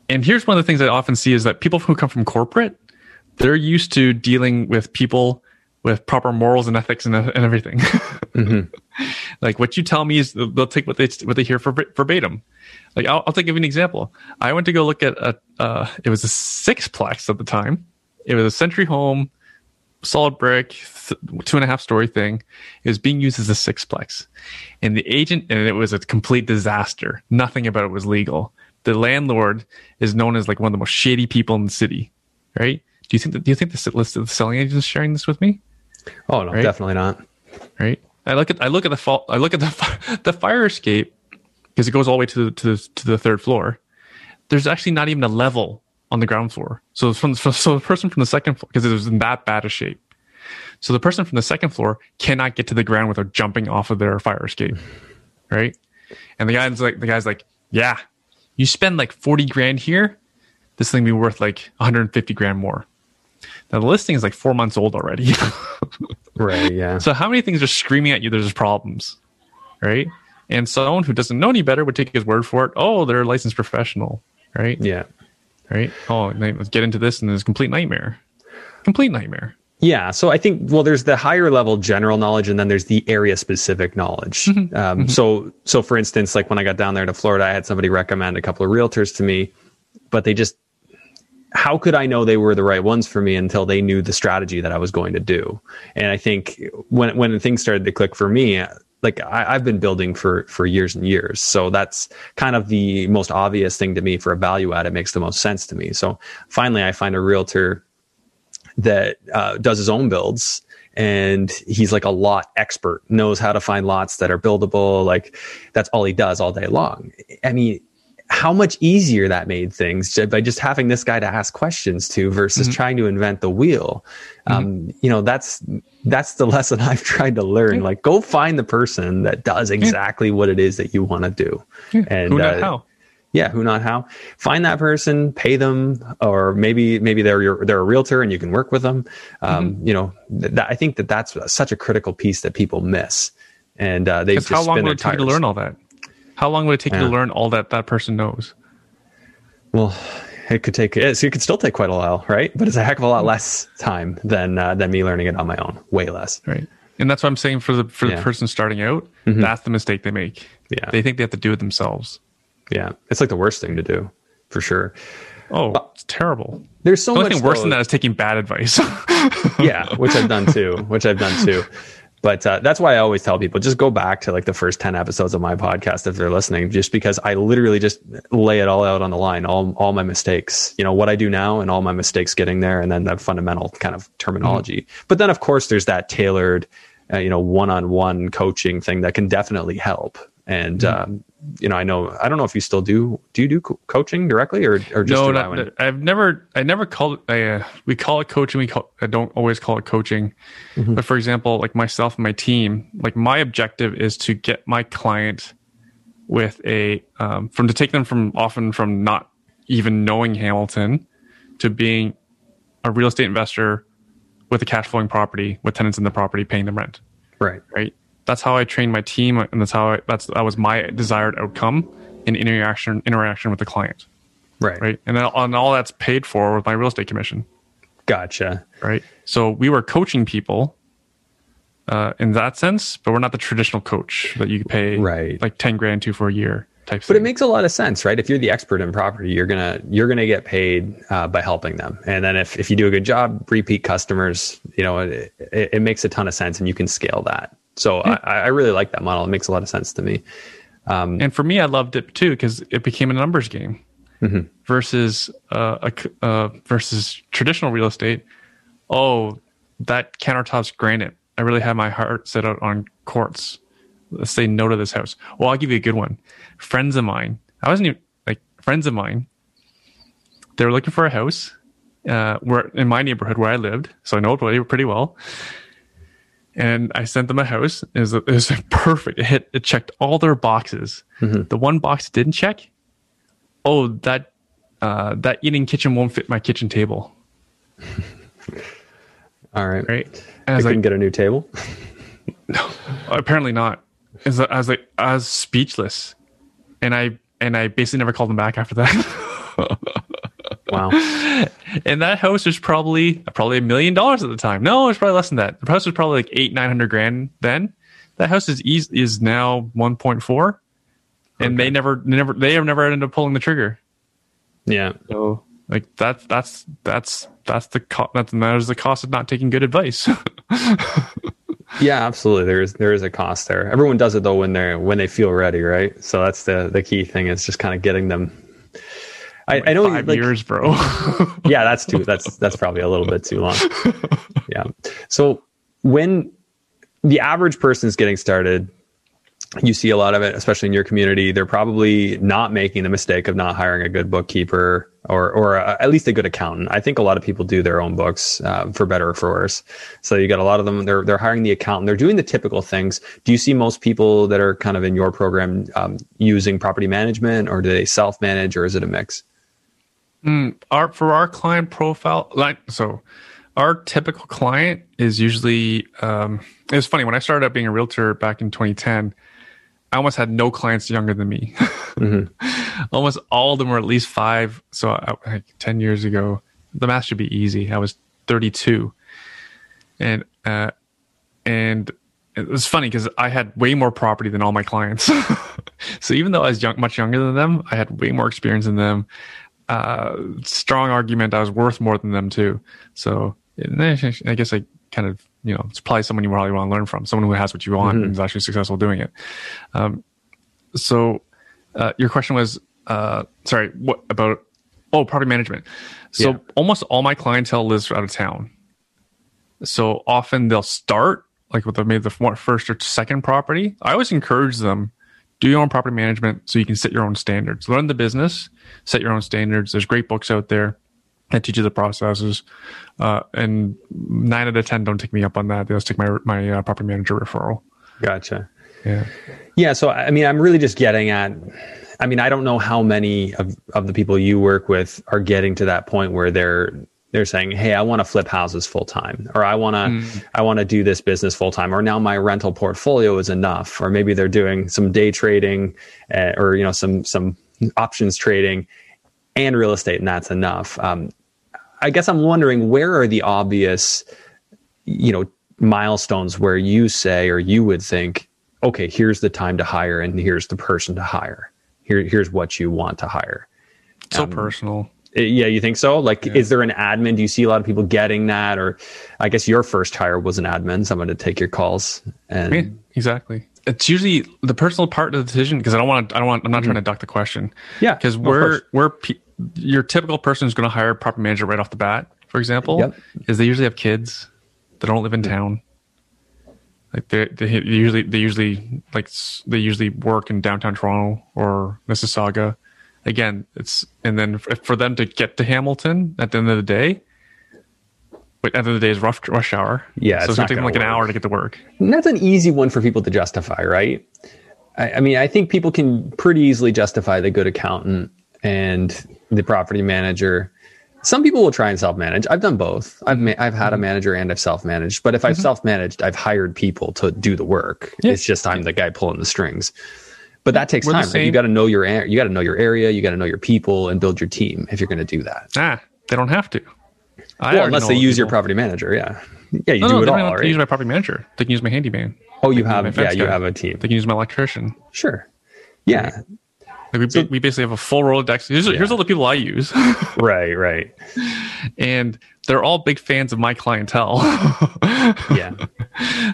and here's one of the things I often see is that people who come from corporate, they're used to dealing with people with proper morals and ethics and, and everything. mm-hmm. Like what you tell me is they'll take what they what they hear verbatim. Like I'll, I'll take you an example. I went to go look at a uh, it was a sixplex at the time, it was a century home, solid brick, th- two and a half story thing. It was being used as a sixplex, and the agent and it was a complete disaster. Nothing about it was legal. The landlord is known as like one of the most shady people in the city, right? Do you think that? Do you think the list of the selling agents is sharing this with me? Oh no, Right? definitely not. right? I look at I look at the fall, I look at the fi- the fire escape because it goes all the way to the to the to the third floor. There's actually not even a level on the ground floor. So from so the person from the second floor because it was in that bad a shape. So the person from the second floor cannot get to the ground without jumping off of their fire escape, right? And the guy's like the guy's like, yeah, you spend like forty grand here, this thing be worth like 150 grand more. Now the listing is like four months old already. Right. Yeah. So how many things are screaming at you there's problems, right? And someone who doesn't know any better would take his word for it. Oh, they're a licensed professional, right? yeah. Right. Oh, let's get into this, and it's complete nightmare. Complete nightmare. Yeah. So I think well, there's the higher level general knowledge, and then there's the area specific knowledge. Um, So so for instance, like when I got down there to Florida, I had somebody recommend a couple of realtors to me, but they just how could I know they were the right ones for me until they knew the strategy that I was going to do? And I think when when things started to click for me, like I, I've been building for for years and years, so that's kind of the most obvious thing to me for a value add. It makes the most sense to me. So finally, I find a realtor that uh, does his own builds and he's like a lot expert knows how to find lots that are buildable like that's all he does all day long i mean how much easier that made things by just having this guy to ask questions to versus trying to invent the wheel. Um, you know that's that's the lesson i've tried to learn. Like go find the person that does exactly what it is that you want to do and Who not uh, how? yeah who not how? Find that person pay them or maybe maybe they're your they're a realtor and you can work with them. Um, Mm-hmm. you know th- that, i think that that's such a critical piece that people miss. And uh, they Because just how long would it take to learn all that? How long would it take you to learn all that that person knows? well it could take it, it could still take quite a while right but it's a heck of a Mm-hmm. lot less time than uh, than me learning it on my own way less Right. And that's what I'm saying for the for Yeah. Mm-hmm. the person starting out. That's the mistake they make. Yeah. They think they have to do it themselves. yeah it's like the worst thing to do for sure Oh, it's terrible. there's so The much thing worse though- than that is taking bad advice. yeah, which I've done too. Which I've done too. But uh, that's why I always tell people just go back to like the first ten episodes of my podcast if they're listening, just because I literally just lay it all out on the line, all all my mistakes, you know, what I do now and all my mistakes getting there, and then that fundamental kind of terminology. But then of course there's that tailored, uh, you know, one on one coaching thing that can definitely help. And um, you know, I know I don't know if you still do. Do you do co- coaching directly or or just no, not? I've never, I never called it. I, uh, we call it coaching. We call, I don't always call it coaching. Mm-hmm. But for example, like myself and my team, like my objective is to get my client with a, um, from to take them from often from not even knowing Hamilton to being a real estate investor with a cash flowing property with tenants in the property paying them rent. right. Right. That's how I trained my team, and that's how I, that's that was my desired outcome in interaction interaction with the client Right. right? And then and all that's paid for with my real estate commission, Gotcha. right? So we were coaching people uh, in that sense, but we're not the traditional coach that you pay Right. like ten grand to for a year type. But it makes a lot of sense, right? If you're the expert in property, you're gonna you're gonna get paid uh, by helping them, and then if if you do a good job, repeat customers, you know, it, it, it makes a ton of sense, and you can scale that. So I, I really like that model. It makes a lot of sense to me. and for me, I loved it too because it became a numbers game Mm-hmm. versus uh, a uh, versus traditional real estate. Oh, that countertop's granite. I really have my heart set out on quartz. Let's say no to this house. Well, I'll give you a good one. Friends of mine. I wasn't even like friends of mine. They were looking for a house. Uh, where in my neighborhood where I lived, so I know it pretty well. And I sent them a house. It was, it was perfect. It hit. It checked all their boxes. The one box didn't check. Oh, that uh, that eating kitchen won't fit my kitchen table. All right, Right. And I I was couldn't like, get a new table. No, apparently not. As I was like, I was speechless, and I and I basically never called them back after that. Wow. and that house was probably probably a million dollars at the time. No, it's probably less than that. The house was probably like eight nine hundred grand then. That house is is now one point four, and they never never they have never ended up pulling the trigger. Yeah. So Like that's that's that's that's the co- that's there's the cost of not taking good advice. yeah, absolutely. There is there is a cost there. Everyone does it though when they're when they feel ready, right? So that's the the key thing is just kind of getting them. I, like I know five like, years, bro. yeah, that's too. That's that's probably a little bit too long. Yeah. So when the average person is getting started, you see a lot of it, especially in your community. They're probably not making the mistake of not hiring a good bookkeeper or, or a, at least a good accountant. I think a lot of people do their own books uh, for better or for worse. So you got a lot of them. They're they're hiring the accountant. They're doing the typical things. Do you see most people that are kind of in your program um, using property management, or do they self manage, or is it a mix? Mm, our for our client profile, like so, our typical client is usually. Um, it's funny when I started out being a realtor back in 2010. I almost had no clients younger than me. mm-hmm. almost all of them were at least five. So I, like 10 years ago, the math should be easy. I was 32. And, uh, and it was funny because I had way more property than all my clients. so even though I was young, much younger than them, I had way more experience than them. Uh, strong argument. I was worth more than them too. So I guess I kind of you know, it's probably someone you probably want to learn from, someone who has what you want mm-hmm. and is actually successful doing it. Um, so, uh, your question was, uh, sorry, what about, oh, property management. So yeah. almost all my clientele lives out of town. So often they'll start like with the, maybe the first or second property. I always encourage them, do your own property management so you can set your own standards. Learn the business, set your own standards. There's great books out there that teach you the processes. Uh, and nine out of 10 don't take me up on that. They'll take my, my uh, property manager referral. Gotcha. Yeah. Yeah. So, I mean, I'm really just getting at, I mean, I don't know how many of, of the people you work with are getting to that point where they're, they're saying, Hey, I want to flip houses full time, or I want to, mm. I want to do this business full time, or now my rental portfolio is enough, or maybe they're doing some day trading, uh, or, you know, some, some options trading and real estate, and that's enough. Um, I guess I'm wondering where are the obvious, you know, milestones where you say or you would think, okay, here's the time to hire and here's the person to hire. Here, here's what you want to hire. So um, personal. Yeah, you think so? Like, yeah. is there an admin? Do you see a lot of people getting that? Or I guess your first hire was an admin, someone to take your calls. And yeah, exactly. It's usually the personal part of the decision because I don't want to, I don't want, I'm not mm-hmm. trying to duck the question. Yeah. Because we're, we're, your typical person who's going to hire a property manager right off the bat, for example, yep. is they usually have kids that don't live in town. Like they, they usually they usually like they usually work in downtown Toronto or Mississauga. Again, it's and then for them to get to Hamilton at the end of the day, but at the end of the day is rush rush hour. Yeah, so it's, gonna take them like work. an hour to get to work. And that's an easy one for people to justify, right? I, I mean, I think people can pretty easily justify the good accountant and the property manager. Some people will try and self manage. I've done both. I've ma- I've had a mm-hmm. manager and I've self managed. But if I've mm-hmm. self managed, I've hired people to do the work. Yeah. It's just I'm the guy pulling the strings. But that takes We're time. Right? You got to know your you got to know your area. You got to know your people and build your team if you're going to do that. Ah, they don't have to. I well, unless they use people. your property manager, yeah, yeah, you no, do no, it they all. Don't have right? use my property manager. They can use my handyman. Oh, you have, yeah, you have a team. They can use my electrician. Sure. Yeah, like we, so, we basically have a full Rolodex. Here's, yeah. here's all the people I use. right, right. And they're all big fans of my clientele. yeah.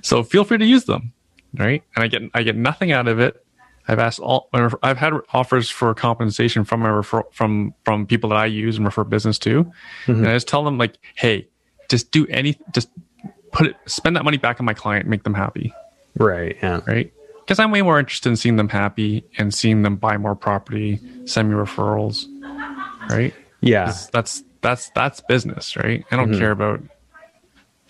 So feel free to use them, right? And I get I get nothing out of it. I've asked all. I've had offers for compensation from my refer, from from people that I use and refer business to, mm-hmm. and I just tell them like, hey, just do any, just put it, spend that money back on my client, make them happy. Right. Yeah. Right because I'm way more interested in seeing them happy and seeing them buy more property, send me referrals, right? Yeah, that's that's that's business, right? I don't mm-hmm. care about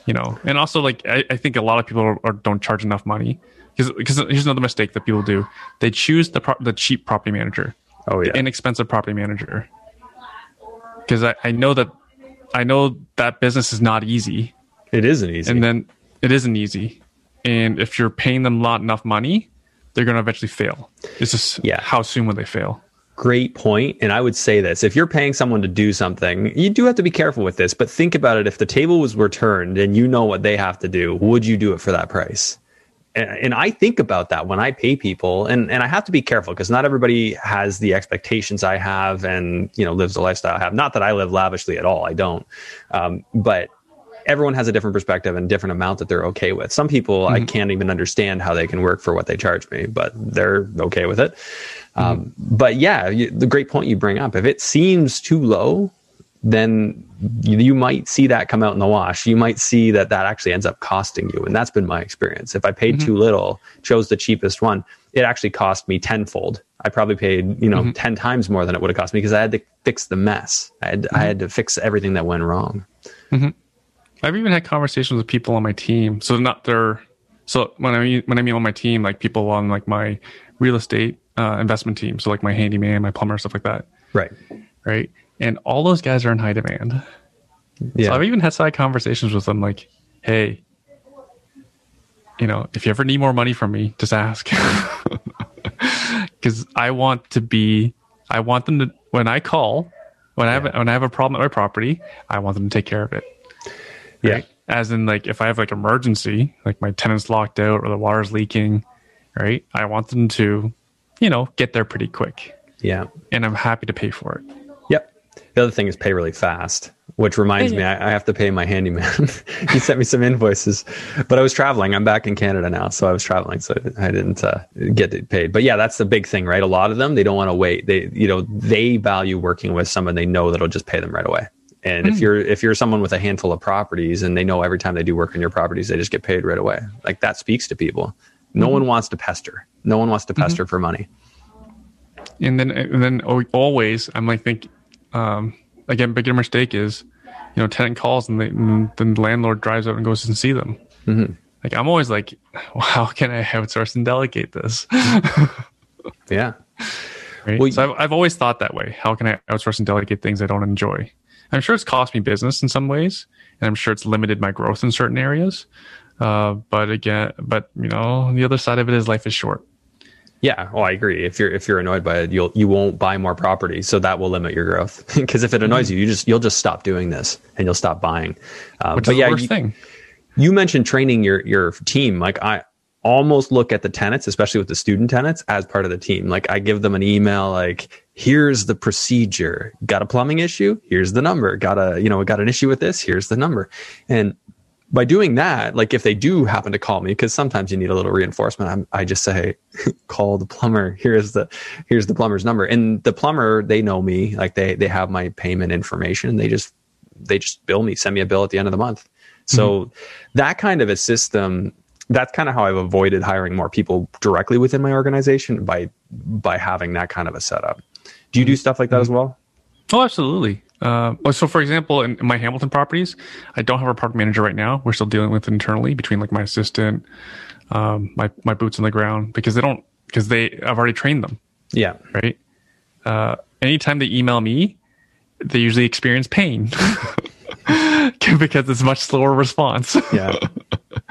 you know, and also like I, I think a lot of people are, are, don't charge enough money because here's another mistake that people do: they choose the pro- the cheap property manager, oh yeah, the inexpensive property manager, because I, I know that I know that business is not easy. It isn't easy, and then it isn't easy and if you're paying them not enough money, they're going to eventually fail. It's just yeah. how soon will they fail? Great point. And I would say this if you're paying someone to do something, you do have to be careful with this, but think about it. If the table was returned and you know what they have to do, would you do it for that price? And I think about that when I pay people, and and I have to be careful because not everybody has the expectations I have, and you know lives the lifestyle I have. Not that I live lavishly at all, I don't, um, but everyone has a different perspective and different amount that they're okay with. Some people mm-hmm. I can't even understand how they can work for what they charge me, but they're okay with it. Mm-hmm. Um, but yeah, you, the great point you bring up. If it seems too low, then you, you, might see that come out in the wash. You might see that that actually ends up costing you. And that's been my experience. If I paid mm-hmm. too little, chose the cheapest one, it actually cost me tenfold. I probably paid, you know, mm-hmm. 10 times more than it would have cost me because I had to fix the mess. I had, mm-hmm. I had to fix everything that went wrong. Mm-hmm. I've even had conversations with people on my team. So not their, so when I mean, when I mean on my team, like people on like my real estate uh, investment team. So like my handyman, my plumber, stuff like that. Right. Right and all those guys are in high demand. Yeah. So I've even had side conversations with them like, hey, you know, if you ever need more money from me, just ask. Because I want to be, I want them to, when I call, when I have when I have a problem at my property, I want them to take care of it. Right? Yeah. As in, like, if I have like emergency, like my tenant's locked out or the water's leaking, right? I want them to, you know, get there pretty quick. Yeah. And I'm happy to pay for it. The other thing is pay really fast, which reminds me, I, I, have to pay my handyman. he sent me some invoices, but I was traveling. I'm back in Canada now, so I was traveling, so I didn't uh, get paid. But yeah, that's the big thing, right? A lot of them they don't want to wait. They, you know, they value working with someone they know that'll just pay them right away. And mm. if you're if you're someone with a handful of properties and they know every time they do work on your properties, they just get paid right away. Like that speaks to people. No mm-hmm. one wants to pester. No one wants to mm-hmm. pester mm-hmm. for money. And then and then always I'm like think um, again, bigger mistake is, you know, tenant calls and, they, and the landlord drives out and goes and see them. Mm-hmm. Like I'm always like, well, how can I outsource and delegate this? yeah. Right? Well, so I've, I've always thought that way. How can I outsource and delegate things I don't enjoy? I'm sure it's cost me business in some ways, and I'm sure it's limited my growth in certain areas. Uh, but again, but you know, the other side of it is life is short. Yeah, well, I agree. If you're if you're annoyed by it, you'll you won't buy more property, so that will limit your growth. Because if it annoys mm-hmm. you, you just you'll just stop doing this and you'll stop buying. Um, Which but is yeah, the worst you, thing. You mentioned training your your team. Like I almost look at the tenants, especially with the student tenants, as part of the team. Like I give them an email, like here's the procedure. Got a plumbing issue? Here's the number. Got a you know got an issue with this? Here's the number. And by doing that, like if they do happen to call me, because sometimes you need a little reinforcement, I'm, i just say, call the plumber. Here's the here's the plumber's number, and the plumber they know me, like they they have my payment information. They just they just bill me, send me a bill at the end of the month. So mm-hmm. that kind of a system, that's kind of how I've avoided hiring more people directly within my organization by by having that kind of a setup. Do you do stuff like that mm-hmm. as well? Oh, absolutely. Uh, oh, so for example, in, my Hamilton properties, I don't have a product manager right now. We're still dealing with it internally between like my assistant, um, my my boots on the ground because they don't because they I've already trained them. Yeah. Right. Uh, anytime they email me, they usually experience pain because it's much slower response. Yeah.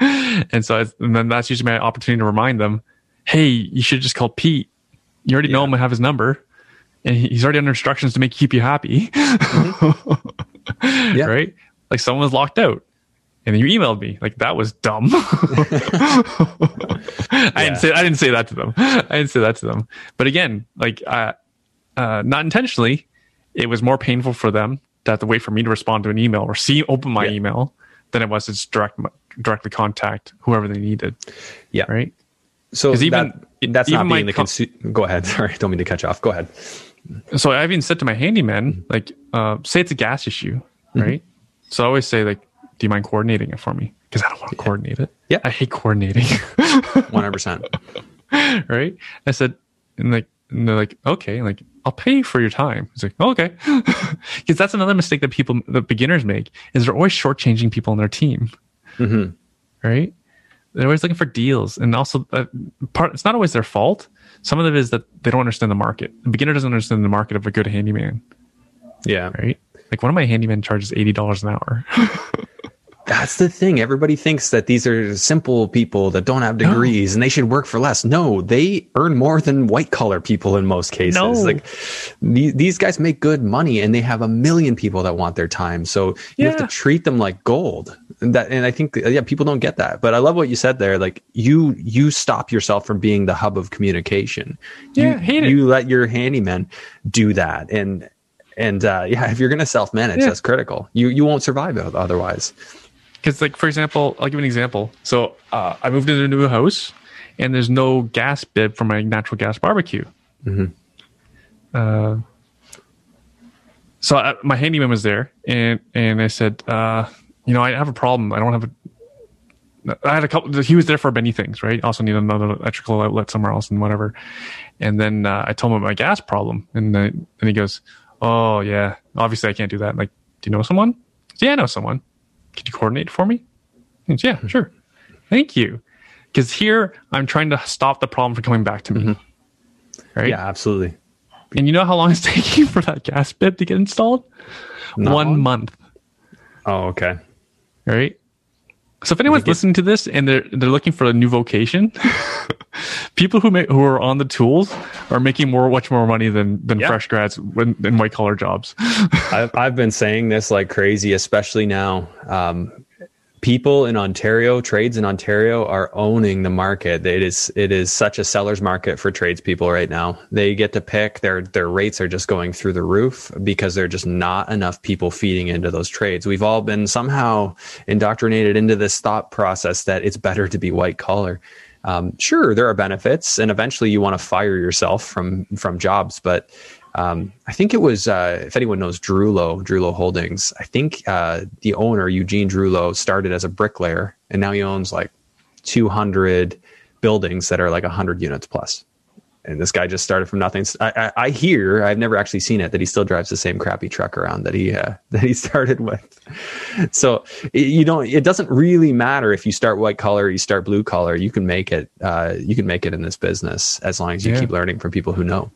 and so and then that's usually my opportunity to remind them, hey, you should just call Pete. You already yeah. know him and have his number and he's already under instructions to make keep you happy. Mm-hmm. yeah. Right? Like someone was locked out. And then you emailed me. Like that was dumb. I didn't say I didn't say that to them. I didn't say that to them. But again, like uh, uh, not intentionally, it was more painful for them to have to wait for me to respond to an email or see open my yeah. email than it was to just direct directly contact whoever they needed. Yeah. Right. So even that, that's even not being the con- consu- Go ahead. Sorry, don't mean to cut you off. Go ahead. So I've even said to my handyman, like, uh, say it's a gas issue, mm-hmm. right? Mm-hmm. So I always say, like, do you mind coordinating it for me? Because I don't want to yeah. coordinate it. Yeah, I hate coordinating. One hundred percent. Right? I said, and like, and they're like, okay, like, I'll pay you for your time. It's like, oh, okay, because that's another mistake that people, the beginners make, is they're always shortchanging people on their team. Mm-hmm. Right? They're always looking for deals, and also uh, part. It's not always their fault some of it is that they don't understand the market. The beginner doesn't understand the market of a good handyman. Yeah. Right. Like one of my handyman charges eighty dollars an hour. That's the thing. Everybody thinks that these are simple people that don't have degrees no. and they should work for less. No, they earn more than white collar people in most cases. No. Like these, these guys make good money and they have a million people that want their time. So you yeah. have to treat them like gold. And that, and I think, yeah, people don't get that. But I love what you said there. Like you, you stop yourself from being the hub of communication. Yeah, you, hate it. You let your handyman do that. And, and uh, yeah, if you're going to self manage, yeah. that's critical. You you won't survive otherwise because like for example i'll give an example so uh, i moved into a new house and there's no gas bib for my natural gas barbecue mm-hmm. uh, so I, my handyman was there and and i said uh, you know i have a problem i don't have a I had a couple. He was there for many things, right? Also need another electrical outlet somewhere else and whatever. And then uh, I told him about my gas problem, and then and he goes, "Oh yeah, obviously I can't do that." like, do you know someone? So, yeah, I know someone could you coordinate for me? Goes, yeah, sure. Thank you. Because here I'm trying to stop the problem from coming back to me. Mm-hmm. Right? Yeah, absolutely. And you know how long it's taking for that gas bib to get installed? Not One long? month. Oh, okay. Right? So if anyone's listening to this and they're they're looking for a new vocation, people who make, who are on the tools are making more much more money than than fresh grads in, in white collar jobs. I've I've been saying this like crazy, especially now. Um, people in Ontario, trades in Ontario are owning the market. It is it is such a seller's market for tradespeople right now. They get to pick their their rates are just going through the roof because there're just not enough people feeding into those trades. We've all been somehow indoctrinated into this thought process that it's better to be white collar. Um, sure, there are benefits, and eventually you want to fire yourself from from jobs, but um, I think it was, uh, if anyone knows Drewlo, Drewlo Holdings, I think uh, the owner, Eugene Drewlo, started as a bricklayer and now he owns like 200 buildings that are like 100 units plus. And this guy just started from nothing. I, I, I, hear, I've never actually seen it, that he still drives the same crappy truck around that he uh, that he started with. So it, you don't. It doesn't really matter if you start white collar, you start blue collar. You can make it. Uh, you can make it in this business as long as you yeah. keep learning from people who know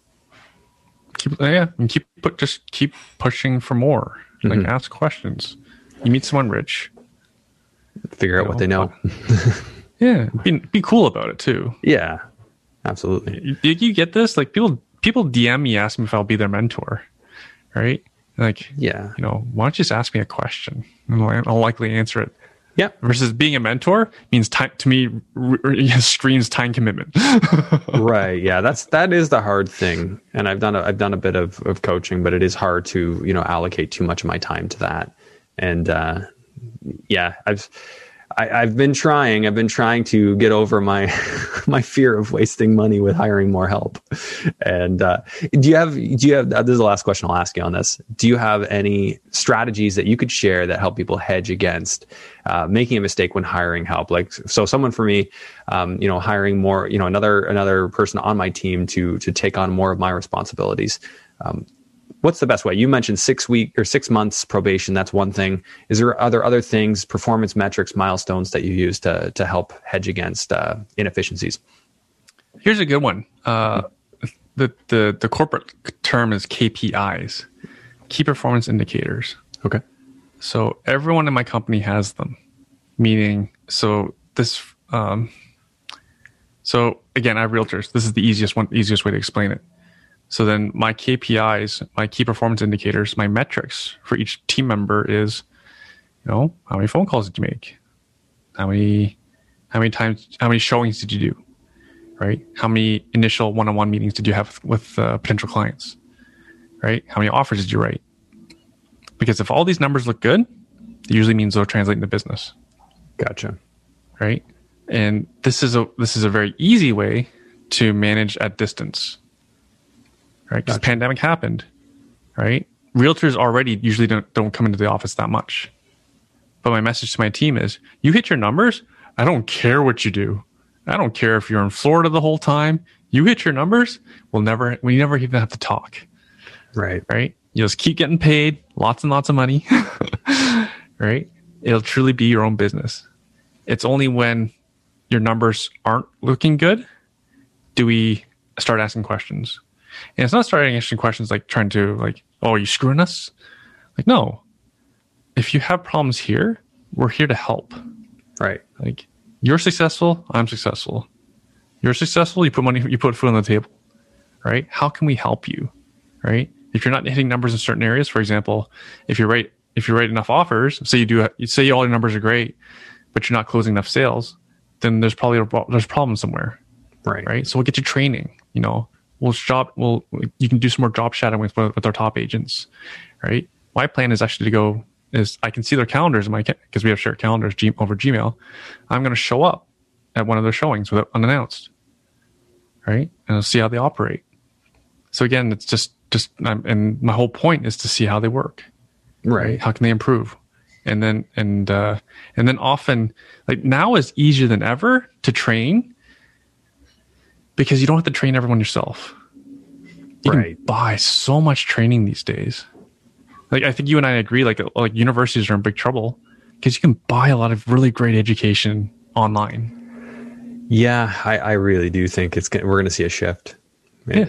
keep yeah, and keep put just keep pushing for more. Like mm-hmm. ask questions. You meet someone rich, figure out know, what they know. yeah, be be cool about it too. Yeah, absolutely. Did you get this? Like people people DM me ask me if I'll be their mentor, right? Like, yeah, you know, why don't you just ask me a question and I'll likely answer it. Yeah. Versus being a mentor means time to me screams time commitment. right. Yeah. That's that is the hard thing. And I've done a, I've done a bit of, of coaching, but it is hard to you know allocate too much of my time to that. And uh, yeah, I've I, have been trying. I've been trying to get over my my fear of wasting money with hiring more help. And uh, do you have do you have uh, this is the last question I'll ask you on this. Do you have any strategies that you could share that help people hedge against uh, making a mistake when hiring help? Like so, someone for me, um, you know, hiring more, you know, another another person on my team to to take on more of my responsibilities. Um, what's the best way? You mentioned six week or six months probation. That's one thing. Is there other other things, performance metrics, milestones that you use to to help hedge against uh, inefficiencies? Here's a good one. Uh, the the the corporate term is KPIs, key performance indicators. Okay. So everyone in my company has them, meaning so this. Um, so again, I have realtors. This is the easiest one, easiest way to explain it. So then my KPIs, my key performance indicators, my metrics for each team member is, you know, how many phone calls did you make? How many, how many times, how many showings did you do? Right? How many initial one-on-one meetings did you have with uh, potential clients? Right? How many offers did you write? Because if all these numbers look good, it usually means they'll translate into business. Gotcha. Right? And this is a this is a very easy way to manage at distance right? Because gotcha. pandemic happened, right? Realtors already usually don't don't come into the office that much. But my message to my team is: you hit your numbers. I don't care what you do. I don't care if you're in Florida the whole time. You hit your numbers. We'll never we never even have to talk. Right. Right. You just keep getting paid lots and lots of money. right. It'll truly be your own business. It's only when your numbers aren't looking good do we start asking questions and it's not starting asking questions like trying to like, oh, are you screwing us? Like, no. If you have problems here, we're here to help. Right. Like you're successful, I'm successful. You're successful, you put money, you put food on the table, right? How can we help you, right? If you're not hitting numbers in certain areas, for example, if you rate if you rate enough offers, say you do, you say all your numbers are great, but you're not closing enough sales, then there's probably a, there's a problem somewhere, Right. right? So we'll get you training. You know, we'll job, we'll you can do some more job shadowing with with our top agents, right? My plan is actually to go is I can see their calendars in my because we have shared calendars over Gmail. I'm going to show up at one of their showings without unannounced, right? And I'll see how they operate. So again, it's just just I'm, and my whole point is to see how they work Right. how can they improve and then and uh and then often like now is easier than ever to train because you don't have to train everyone yourself you Right. can buy so much training these days like i think you and i agree like uh, like universities are in big trouble because you can buy a lot of really great education online Yeah, I, I really do think it's gonna, we're going to see a shift. Yeah. Eh,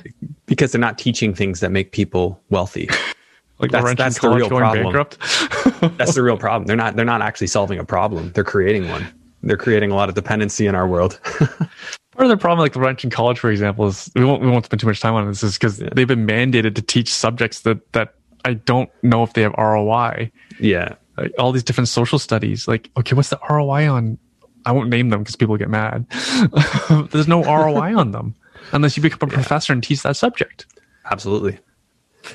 because they're not teaching things that make people wealthy. like That's- Laurentian that's the real problem. That's the real problem. They're not they're not actually solving a problem. They're creating one. They're creating a lot of dependency in our world. Part of the problem, like the Laurentian College, for example, is we won't we won't spend too much time on this, is because they've been mandated to teach subjects that that I don't know if they have ROI. yeah. Like, all these different social studies, like okay, what's the ROI on? I won't name them because people get mad. There's no ROI on them unless you become a professor and teach that subject. Absolutely.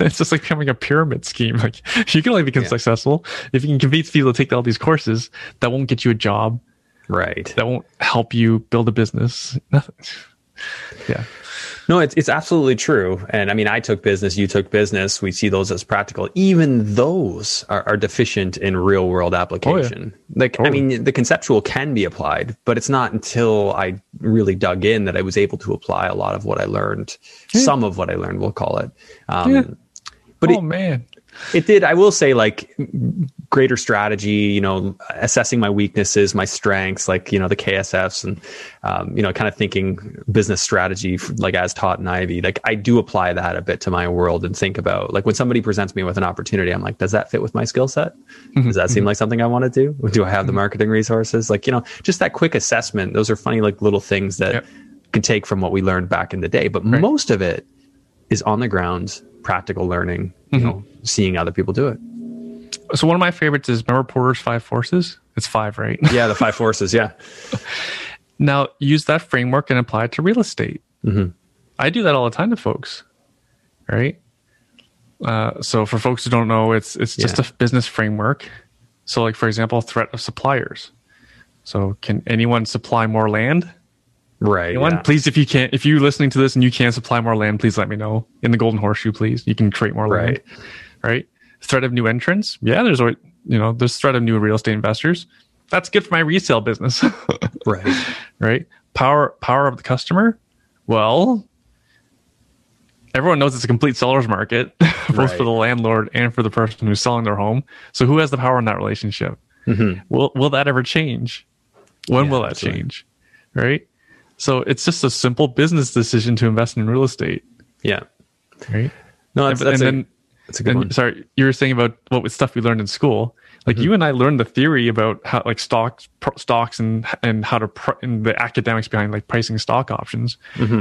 it's just like becoming a pyramid scheme. Like you can only become Yeah. successful if you can convince people to take all these courses that won't get you a job, Right. that won't help you build a business. Nothing. Yeah. No, it's it's absolutely true. And I mean, I took business, you took business. We see those as practical. Even those are, are deficient in real world application. Like, I mean, the conceptual can be applied, but it's not until I really dug in that I was able to apply a lot of what I learned. Some of what I learned, we'll call it. Um, Yeah. But oh it, man. it did. I will say, like greater strategy. You know, assessing my weaknesses, my strengths, like you know the KSFs, and um, you know, kind of thinking business strategy, like as taught in Ivey. Like I do apply that a bit to my world and think about like when somebody presents me with an opportunity, I'm like, does that fit with my skill set? Mm-hmm. Does that seem mm-hmm. like something I want to do? Do I have the mm-hmm. marketing resources? Like you know, just that quick assessment. Those are funny, like little things that Yep. can take from what we learned back in the day. But most of it is on the ground, practical learning. You know, seeing other people do it. So one of my favorites is remember Porter's Five Forces? It's five, right? Yeah, the five forces. Yeah. now use that framework and apply it to real estate. Mhm. I do that all the time to folks, right? Uh, so for folks who don't know, it's it's just Yeah. a business framework. So like for example, threat of suppliers. So can anyone supply more land? Right. Anyone? yeah. Please, if you can't, if you're listening to this and you can't supply more land, please let me know in the Golden Horseshoe. Please, you can create more land. Right. Threat of new entrants. Yeah, there's always you know there's threat of new real estate investors. That's good for my resale business. Right. right? Power power of the customer. Well, everyone knows it's a complete seller's market, both Right. for the landlord and for the person who's selling their home. So who has the power in that relationship? Mm-hmm. Will will that ever change? When Yeah, will that absolutely. change? Right? So it's just a simple business decision to invest in real estate, Yeah. right? No, that's, and, that's, and a, then that's a good and one. sorry, you were saying about what was stuff we learned in school. Like Mm-hmm. you and I learned the theory about how like stocks, pr- stocks, and and how to pr- and the academics behind like pricing stock options. Mm-hmm.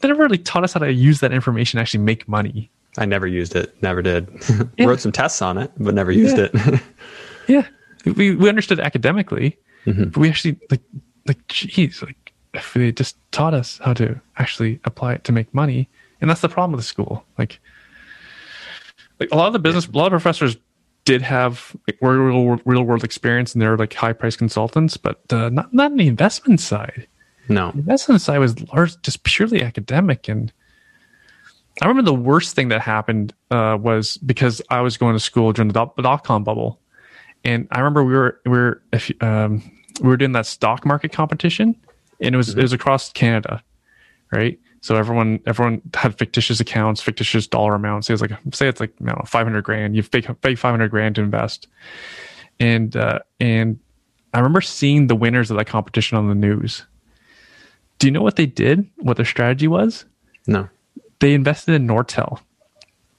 They never really taught us how to use that information to actually make money. I never used it. Never did. Yeah. Wrote some tests on it, but never used Yeah. it. Yeah, we we understood academically, Mm-hmm. but we actually like like geez, like if they just taught us how to actually apply it to make money, and that's the problem with the school. Like, like a lot of the business, a lot of professors did have like, real real world experience, and they're like high price consultants, but uh, not not on the investment side. no. The investment side was large, just purely academic. And I remember the worst thing that happened uh, was because I was going to school during the dot, dot com bubble, and I remember we were we were if, um, we were doing that stock market competition, and it was it was across Canada, right? So everyone everyone had fictitious accounts, fictitious dollar amounts. It was like say it's like I don't know, five hundred grand. You fake fake five hundred grand to invest, and uh, and I remember seeing the winners of that competition on the news. Do you know what they did? What their strategy was? No. They invested in Nortel.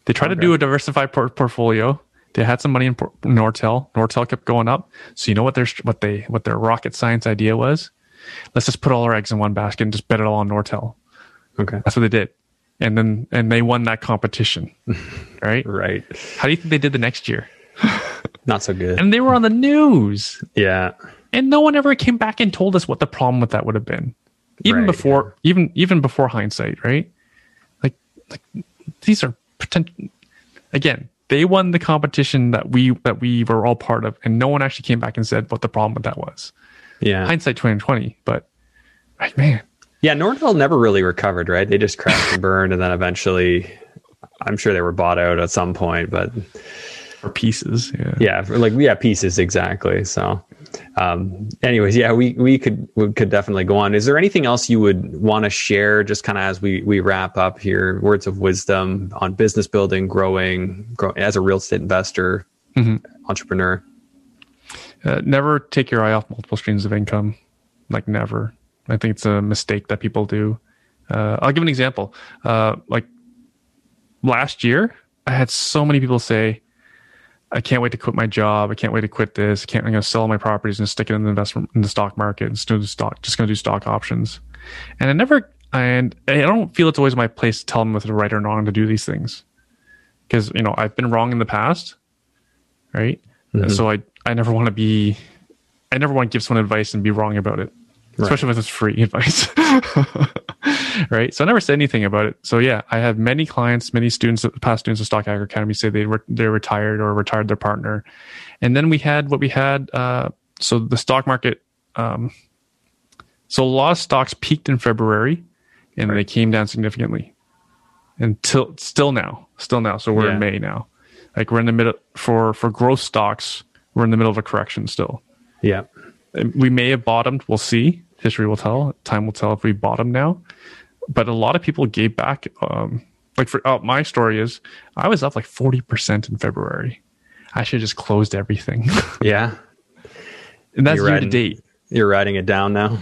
They tried to do a diversified por- portfolio. They had some money in Nortel. Nortel kept going up. So you know what their what they what their rocket science idea was? Let's just put all our eggs in one basket and just bet it all on Nortel. Okay. That's what they did. And then and they won that competition. right? Right. How do you think they did the next year? Not so good. And they were on the news. Yeah. And no one ever came back and told us what the problem with that would have been. Even Right, before even even before hindsight, right? Like like these are potential again, they won the competition that we that we were all part of and no one actually came back and said what the problem with that was. Yeah. Hindsight 2020, but like man, Yeah, Nortel never really recovered, right? They just crashed and burned, and then eventually, I'm sure they were bought out at some point. But or pieces, yeah. yeah, for like yeah, pieces exactly. So, um, anyways, yeah, we we could we could definitely go on. Is there anything else you would want to share, just kind of as we we wrap up here? Words of wisdom on business building, growing, grow as a real estate investor, entrepreneur. Uh, never take your eye off multiple streams of income. Like never. I think it's a mistake that people do. Uh, I'll give an example. Uh, like last year, I had so many people say, "I can't wait to quit my job. I can't wait to quit this. I can't. I'm going to sell my properties and stick it in the investment in the stock market and do stock. Just going to do stock options." And I never. And I don't feel it's always my place to tell them whether it's right or wrong to do these things, because you know I've been wrong in the past, right? And so I I never want to be. I never want to give someone advice and be wrong about it especially if it's free advice. right. So I never said anything about it. So yeah, I have many clients, many students, past students of Stock Hacker Academy say they were they're retired or retired their partner, and then we had what we had. Uh, so the stock market. Um, so a lot of stocks peaked in February, and they came down significantly. Until still now, still now. So we're Yeah. in May now. Like we're in the middle for for growth stocks. We're in the middle of a correction still Yeah. We may have bottomed. We'll see. History will tell. Time will tell if we bottom now. But a lot of people gave back. Um, like for oh, my story is, I was up like forty percent in February. I should have just closed everything, Yeah. and that's You're year riding- to date. You're writing it down now.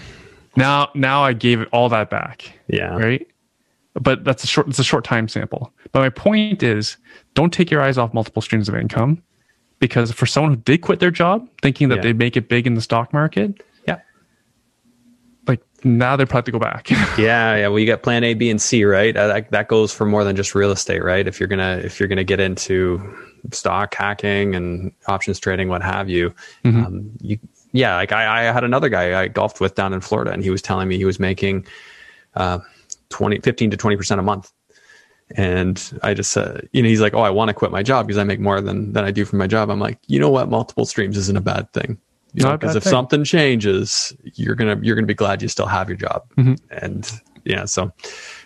Now, now I gave all that back. Yeah. Right. But that's a short. It's a short time sample. But my point is, don't take your eyes off multiple streams of income, because for someone who did quit their job thinking that Yeah. they'd make it big in the stock market, Yeah. like now they're probably to go back. Yeah, yeah. Well, you got Plan A, B, and C, right? Uh, that that goes for more than just real estate, right? If you're gonna if you're gonna get into stock hacking and options trading, what have you, um, you yeah. Like I, I had another guy I golfed with down in Florida, and he was telling me he was making uh, 20, 15 to twenty percent a month. And I just said, you know, he's like, oh, I want to quit my job because I make more than than I do from my job. I'm like, you know what? Multiple streams isn't a bad thing. You know, because if thing. something changes, you're gonna you're gonna be glad you still have your job. Mm-hmm. And yeah, so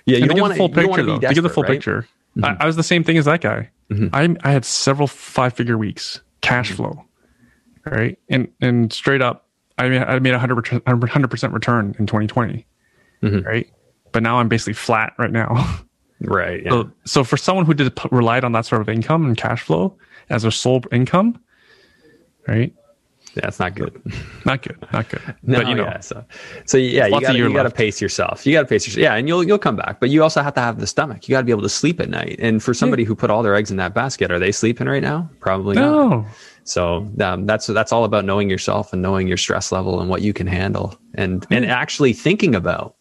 yeah, you don't to want give the full to picture though. To give the full picture, I, mm-hmm. I was the same thing as that guy. Mm-hmm. I I had several five figure weeks cash flow, right? And and straight up, I mean I made a hundred hundred percent return in 2020, right? But now I'm basically flat right now. Right. Yeah. So, so for someone who did relied on that sort of income and cash flow as their sole income, right? yeah, it's not good. Not good, not good. No, but you know, yeah, so so yeah, you Lots of got year you got to left. pace yourself. You got to pace yourself. Yeah, and you'll you'll come back, but you also have to have the stomach. You got to be able to sleep at night. And for somebody who put all their eggs in that basket, are they sleeping right now? Probably not. no, So um, that's that's all about knowing yourself and knowing your stress level and what you can handle, and and actually thinking about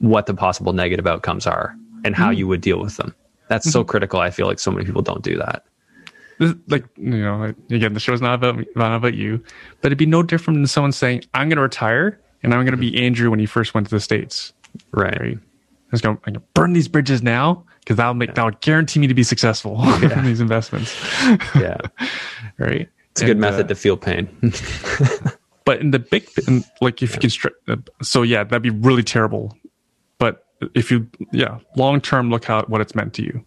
what the possible negative outcomes are and how you would deal with them. That's so critical. I feel like so many people don't do that. this, like you know, like, again, the show's not about me, not about you, but it'd be no different than someone saying, "I'm going to retire and I'm going to be Andrew when he first went to the states." Right. Right? I was going to burn these bridges now because that'll make that'll guarantee me to be successful in these investments. Yeah. right? It's a good And, uh, method to feel pain. but in the big in, like if you can stri- uh, so yeah that'd be really terrible if you yeah long term look how what it's meant to you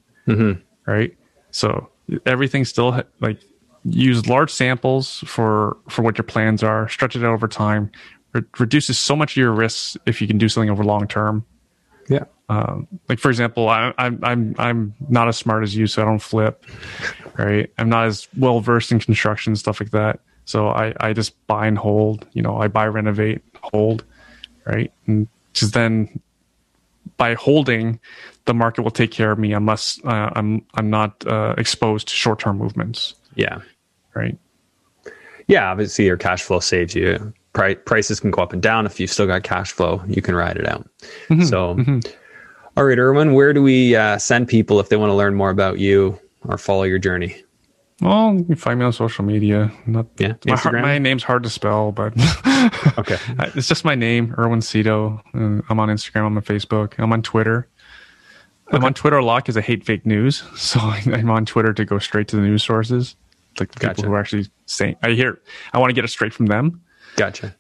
right so everything still ha- like use large samples for for what your plans are stretch it out over time it reduces so much of your risks if you can do something over long term yeah. um, like for example, I, I'm I'm I'm not as smart as you, so I don't flip. Right, I'm not as well versed in construction stuff like that. So I I just buy and hold. You know, I buy, renovate, hold. Right, and just then by holding, the market will take care of me unless uh, I'm I'm not uh, exposed to short term movements. Yeah. right? Yeah, obviously your cash flow saves you. Pri- prices can go up and down. If you've still got cash flow, you can ride it out. Mm-hmm. So, mm-hmm. All right, Erwin, where do we uh, send people if they want to learn more about you or follow your journey? Well, you can find me on social media. Not, yeah, my, my, name's hard to spell, but okay, it's just my name, Erwin Szeto. I'm on Instagram. I'm on Facebook. I'm on Twitter. Okay. I'm on Twitter a lot because I hate fake news. So I'm on Twitter to go straight to the news sources, like the gotcha. people who are actually saying. I hear. I want to get it straight from them. Gotcha.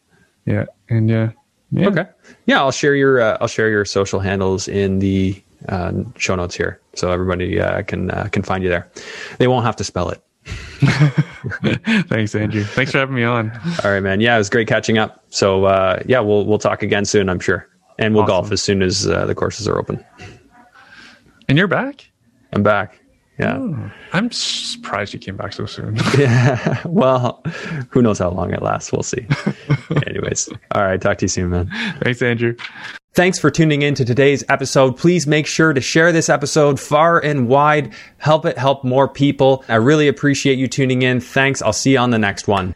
Yeah, and yeah, yeah. Okay. Yeah, I'll share your uh, I'll share your social handles in the uh, show notes here, so everybody uh, can uh, can find you there. They won't have to spell it. Thanks, Andrew. Thanks for having me on. All right, man. Yeah, it was great catching up. So uh, yeah, we'll we'll talk again soon, I'm sure, and we'll awesome. golf as soon as uh, the courses are open. And you're back. I'm back. Yeah. Oh, I'm surprised you came back so soon. yeah. Well, who knows how long it lasts? We'll see. Anyways. All right. Talk to you soon, man. Thanks, Andrew. Thanks for tuning in to today's episode. Please make sure to share this episode far and wide. Help it help more people. I really appreciate you tuning in. Thanks. I'll see you on the next one.